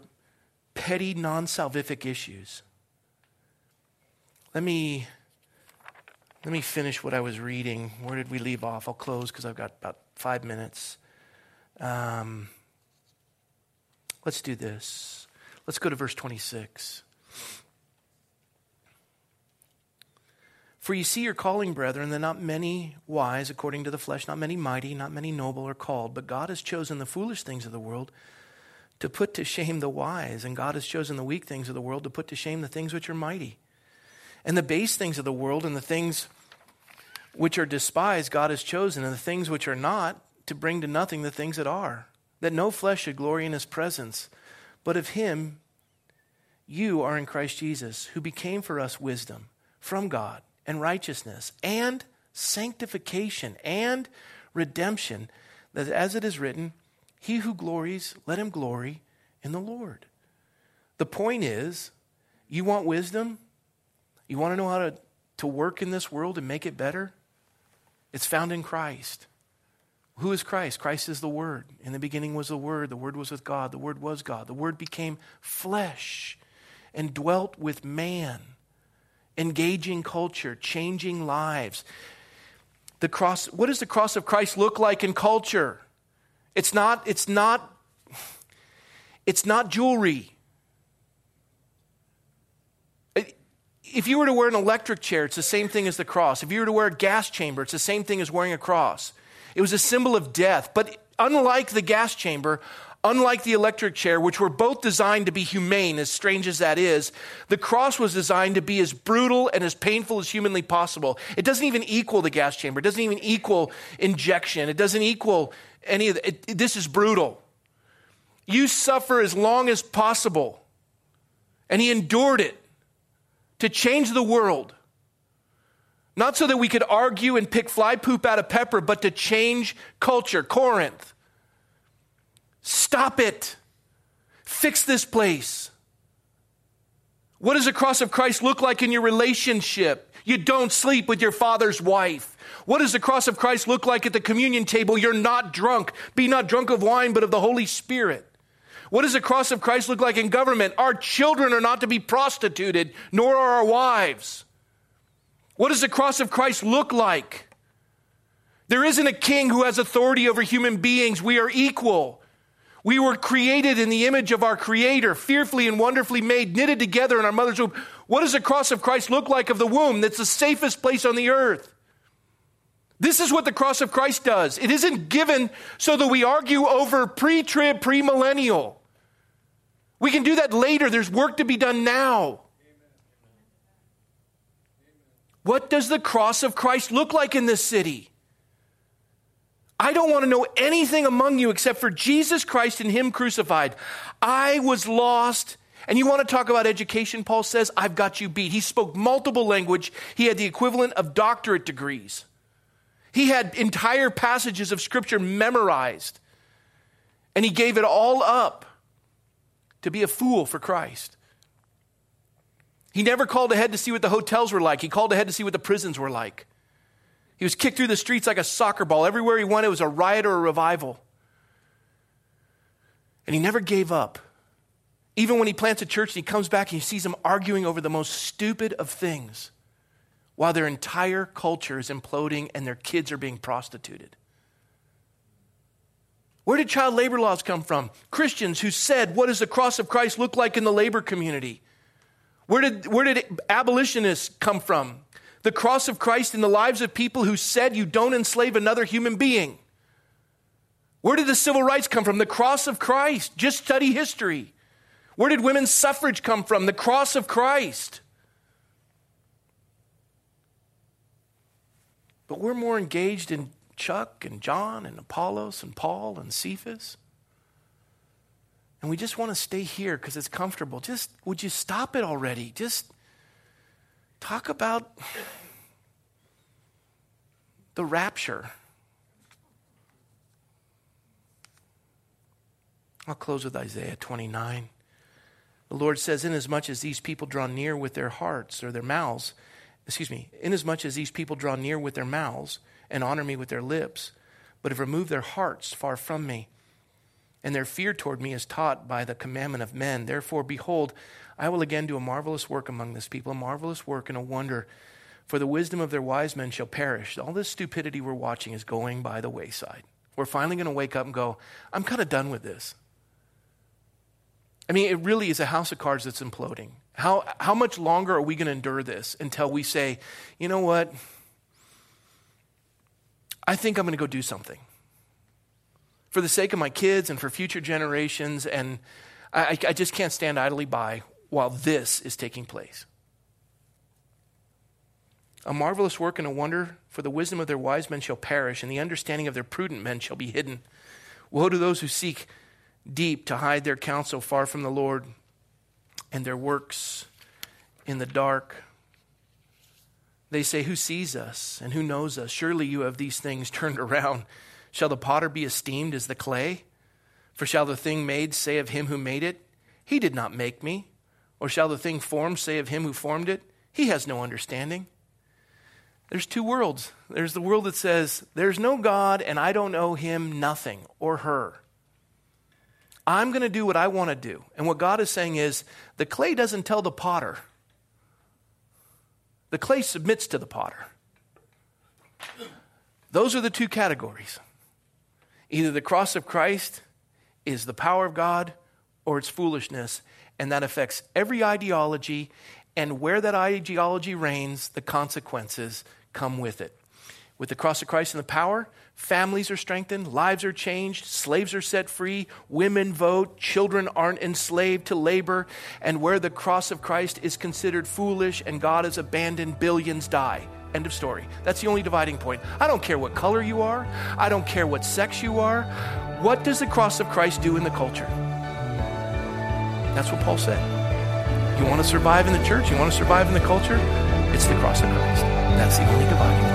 petty, non salvific issues. Let me let me finish what I was reading. Where did we leave off? I'll close because I've got about five minutes. Um, let's do this. Let's go to verse 26. For you see your calling, brethren, that not many wise according to the flesh, not many mighty, not many noble are called, but God has chosen the foolish things of the world to put to shame the wise, and God has chosen the weak things of the world to put to shame the things which are mighty. And the base things of the world and the things which are despised, God has chosen, and the things which are not, to bring to nothing the things that are, that no flesh should glory in his presence. But of him you are in Christ Jesus, who became for us wisdom from God and righteousness and sanctification and redemption, that as it is written, He who glories, let him glory in the Lord. The point is, you want wisdom? You want to know how to, to work in this world and make it better? It's found in Christ. Who is Christ? Christ is the Word. In the beginning was the Word. The Word was with God. The Word was God. The Word became flesh and dwelt with man engaging culture, changing lives. The cross, what does the cross of Christ look like in culture? It's not, it's not, it's not jewelry. If you were to wear an electric chair, it's the same thing as the cross. If you were to wear a gas chamber, it's the same thing as wearing a cross. It was a symbol of death. But unlike the gas chamber, Unlike the electric chair, which were both designed to be humane, as strange as that is, the cross was designed to be as brutal and as painful as humanly possible. It doesn't even equal the gas chamber. It doesn't even equal injection. It doesn't equal any of it. This is brutal. You suffer as long as possible. And he endured it to change the world. Not so that we could argue and pick fly poop out of pepper, but to change culture. Corinth. Stop it. Fix this place. What does the cross of Christ look like in your relationship? You don't sleep with your father's wife. What does the cross of Christ look like at the communion table? You're not drunk. Be not drunk of wine, but of the Holy Spirit. What does the cross of Christ look like in government? Our children are not to be prostituted, nor are our wives. What does the cross of Christ look like? There isn't a king who has authority over human beings. We are equal. We were created in the image of our Creator, fearfully and wonderfully made, knitted together in our mother's womb. What does the cross of Christ look like of the womb? That's the safest place on the earth. This is what the cross of Christ does. It isn't given so that we argue over pre trib, premillennial. We can do that later. There's work to be done now. What does the cross of Christ look like in this city? I don't want to know anything among you except for Jesus Christ and Him crucified. I was lost. And you want to talk about education, Paul says, I've got you beat. He spoke multiple language. He had the equivalent of doctorate degrees. He had entire passages of scripture memorized. And he gave it all up to be a fool for Christ. He never called ahead to see what the hotels were like. He called ahead to see what the prisons were like. He was kicked through the streets like a soccer ball. Everywhere he went, it was a riot or a revival. And he never gave up. Even when he plants a church and he comes back and he sees them arguing over the most stupid of things while their entire culture is imploding and their kids are being prostituted. Where did child labor laws come from? Christians who said, What does the cross of Christ look like in the labor community? Where did, where did abolitionists come from? The cross of Christ in the lives of people who said you don't enslave another human being. Where did the civil rights come from? The cross of Christ. Just study history. Where did women's suffrage come from? The cross of Christ. But we're more engaged in Chuck and John and Apollos and Paul and Cephas. And we just want to stay here because it's comfortable. Just, would you stop it already? Just talk about the rapture. I'll close with Isaiah 29. The Lord says, Inasmuch as these people draw near with their hearts or their mouths, excuse me, inasmuch as these people draw near with their mouths and honor me with their lips, but have removed their hearts far from me, and their fear toward me is taught by the commandment of men. Therefore, behold, I will again do a marvelous work among this people, a marvelous work and a wonder. For the wisdom of their wise men shall perish. All this stupidity we're watching is going by the wayside. We're finally going to wake up and go, I'm kind of done with this. I mean, it really is a house of cards that's imploding. How, how much longer are we going to endure this until we say, you know what? I think I'm going to go do something for the sake of my kids and for future generations. And I, I just can't stand idly by while this is taking place. A marvelous work and a wonder, for the wisdom of their wise men shall perish, and the understanding of their prudent men shall be hidden. Woe to those who seek deep to hide their counsel far from the Lord and their works in the dark. They say, Who sees us and who knows us? Surely you have these things turned around. Shall the potter be esteemed as the clay? For shall the thing made say of him who made it, He did not make me? Or shall the thing formed say of him who formed it, He has no understanding? There's two worlds. There's the world that says, There's no God and I don't owe him nothing or her. I'm going to do what I want to do. And what God is saying is the clay doesn't tell the potter, the clay submits to the potter. Those are the two categories. Either the cross of Christ is the power of God or it's foolishness, and that affects every ideology, and where that ideology reigns, the consequences come with it. With the cross of Christ and the power, families are strengthened, lives are changed, slaves are set free, women vote, children aren't enslaved to labor, and where the cross of Christ is considered foolish and God is abandoned, billions die. End of story. That's the only dividing point. I don't care what color you are, I don't care what sex you are. What does the cross of Christ do in the culture? That's what Paul said. You want to survive in the church, you want to survive in the culture? It's the cross of Christ. That's the only dividing.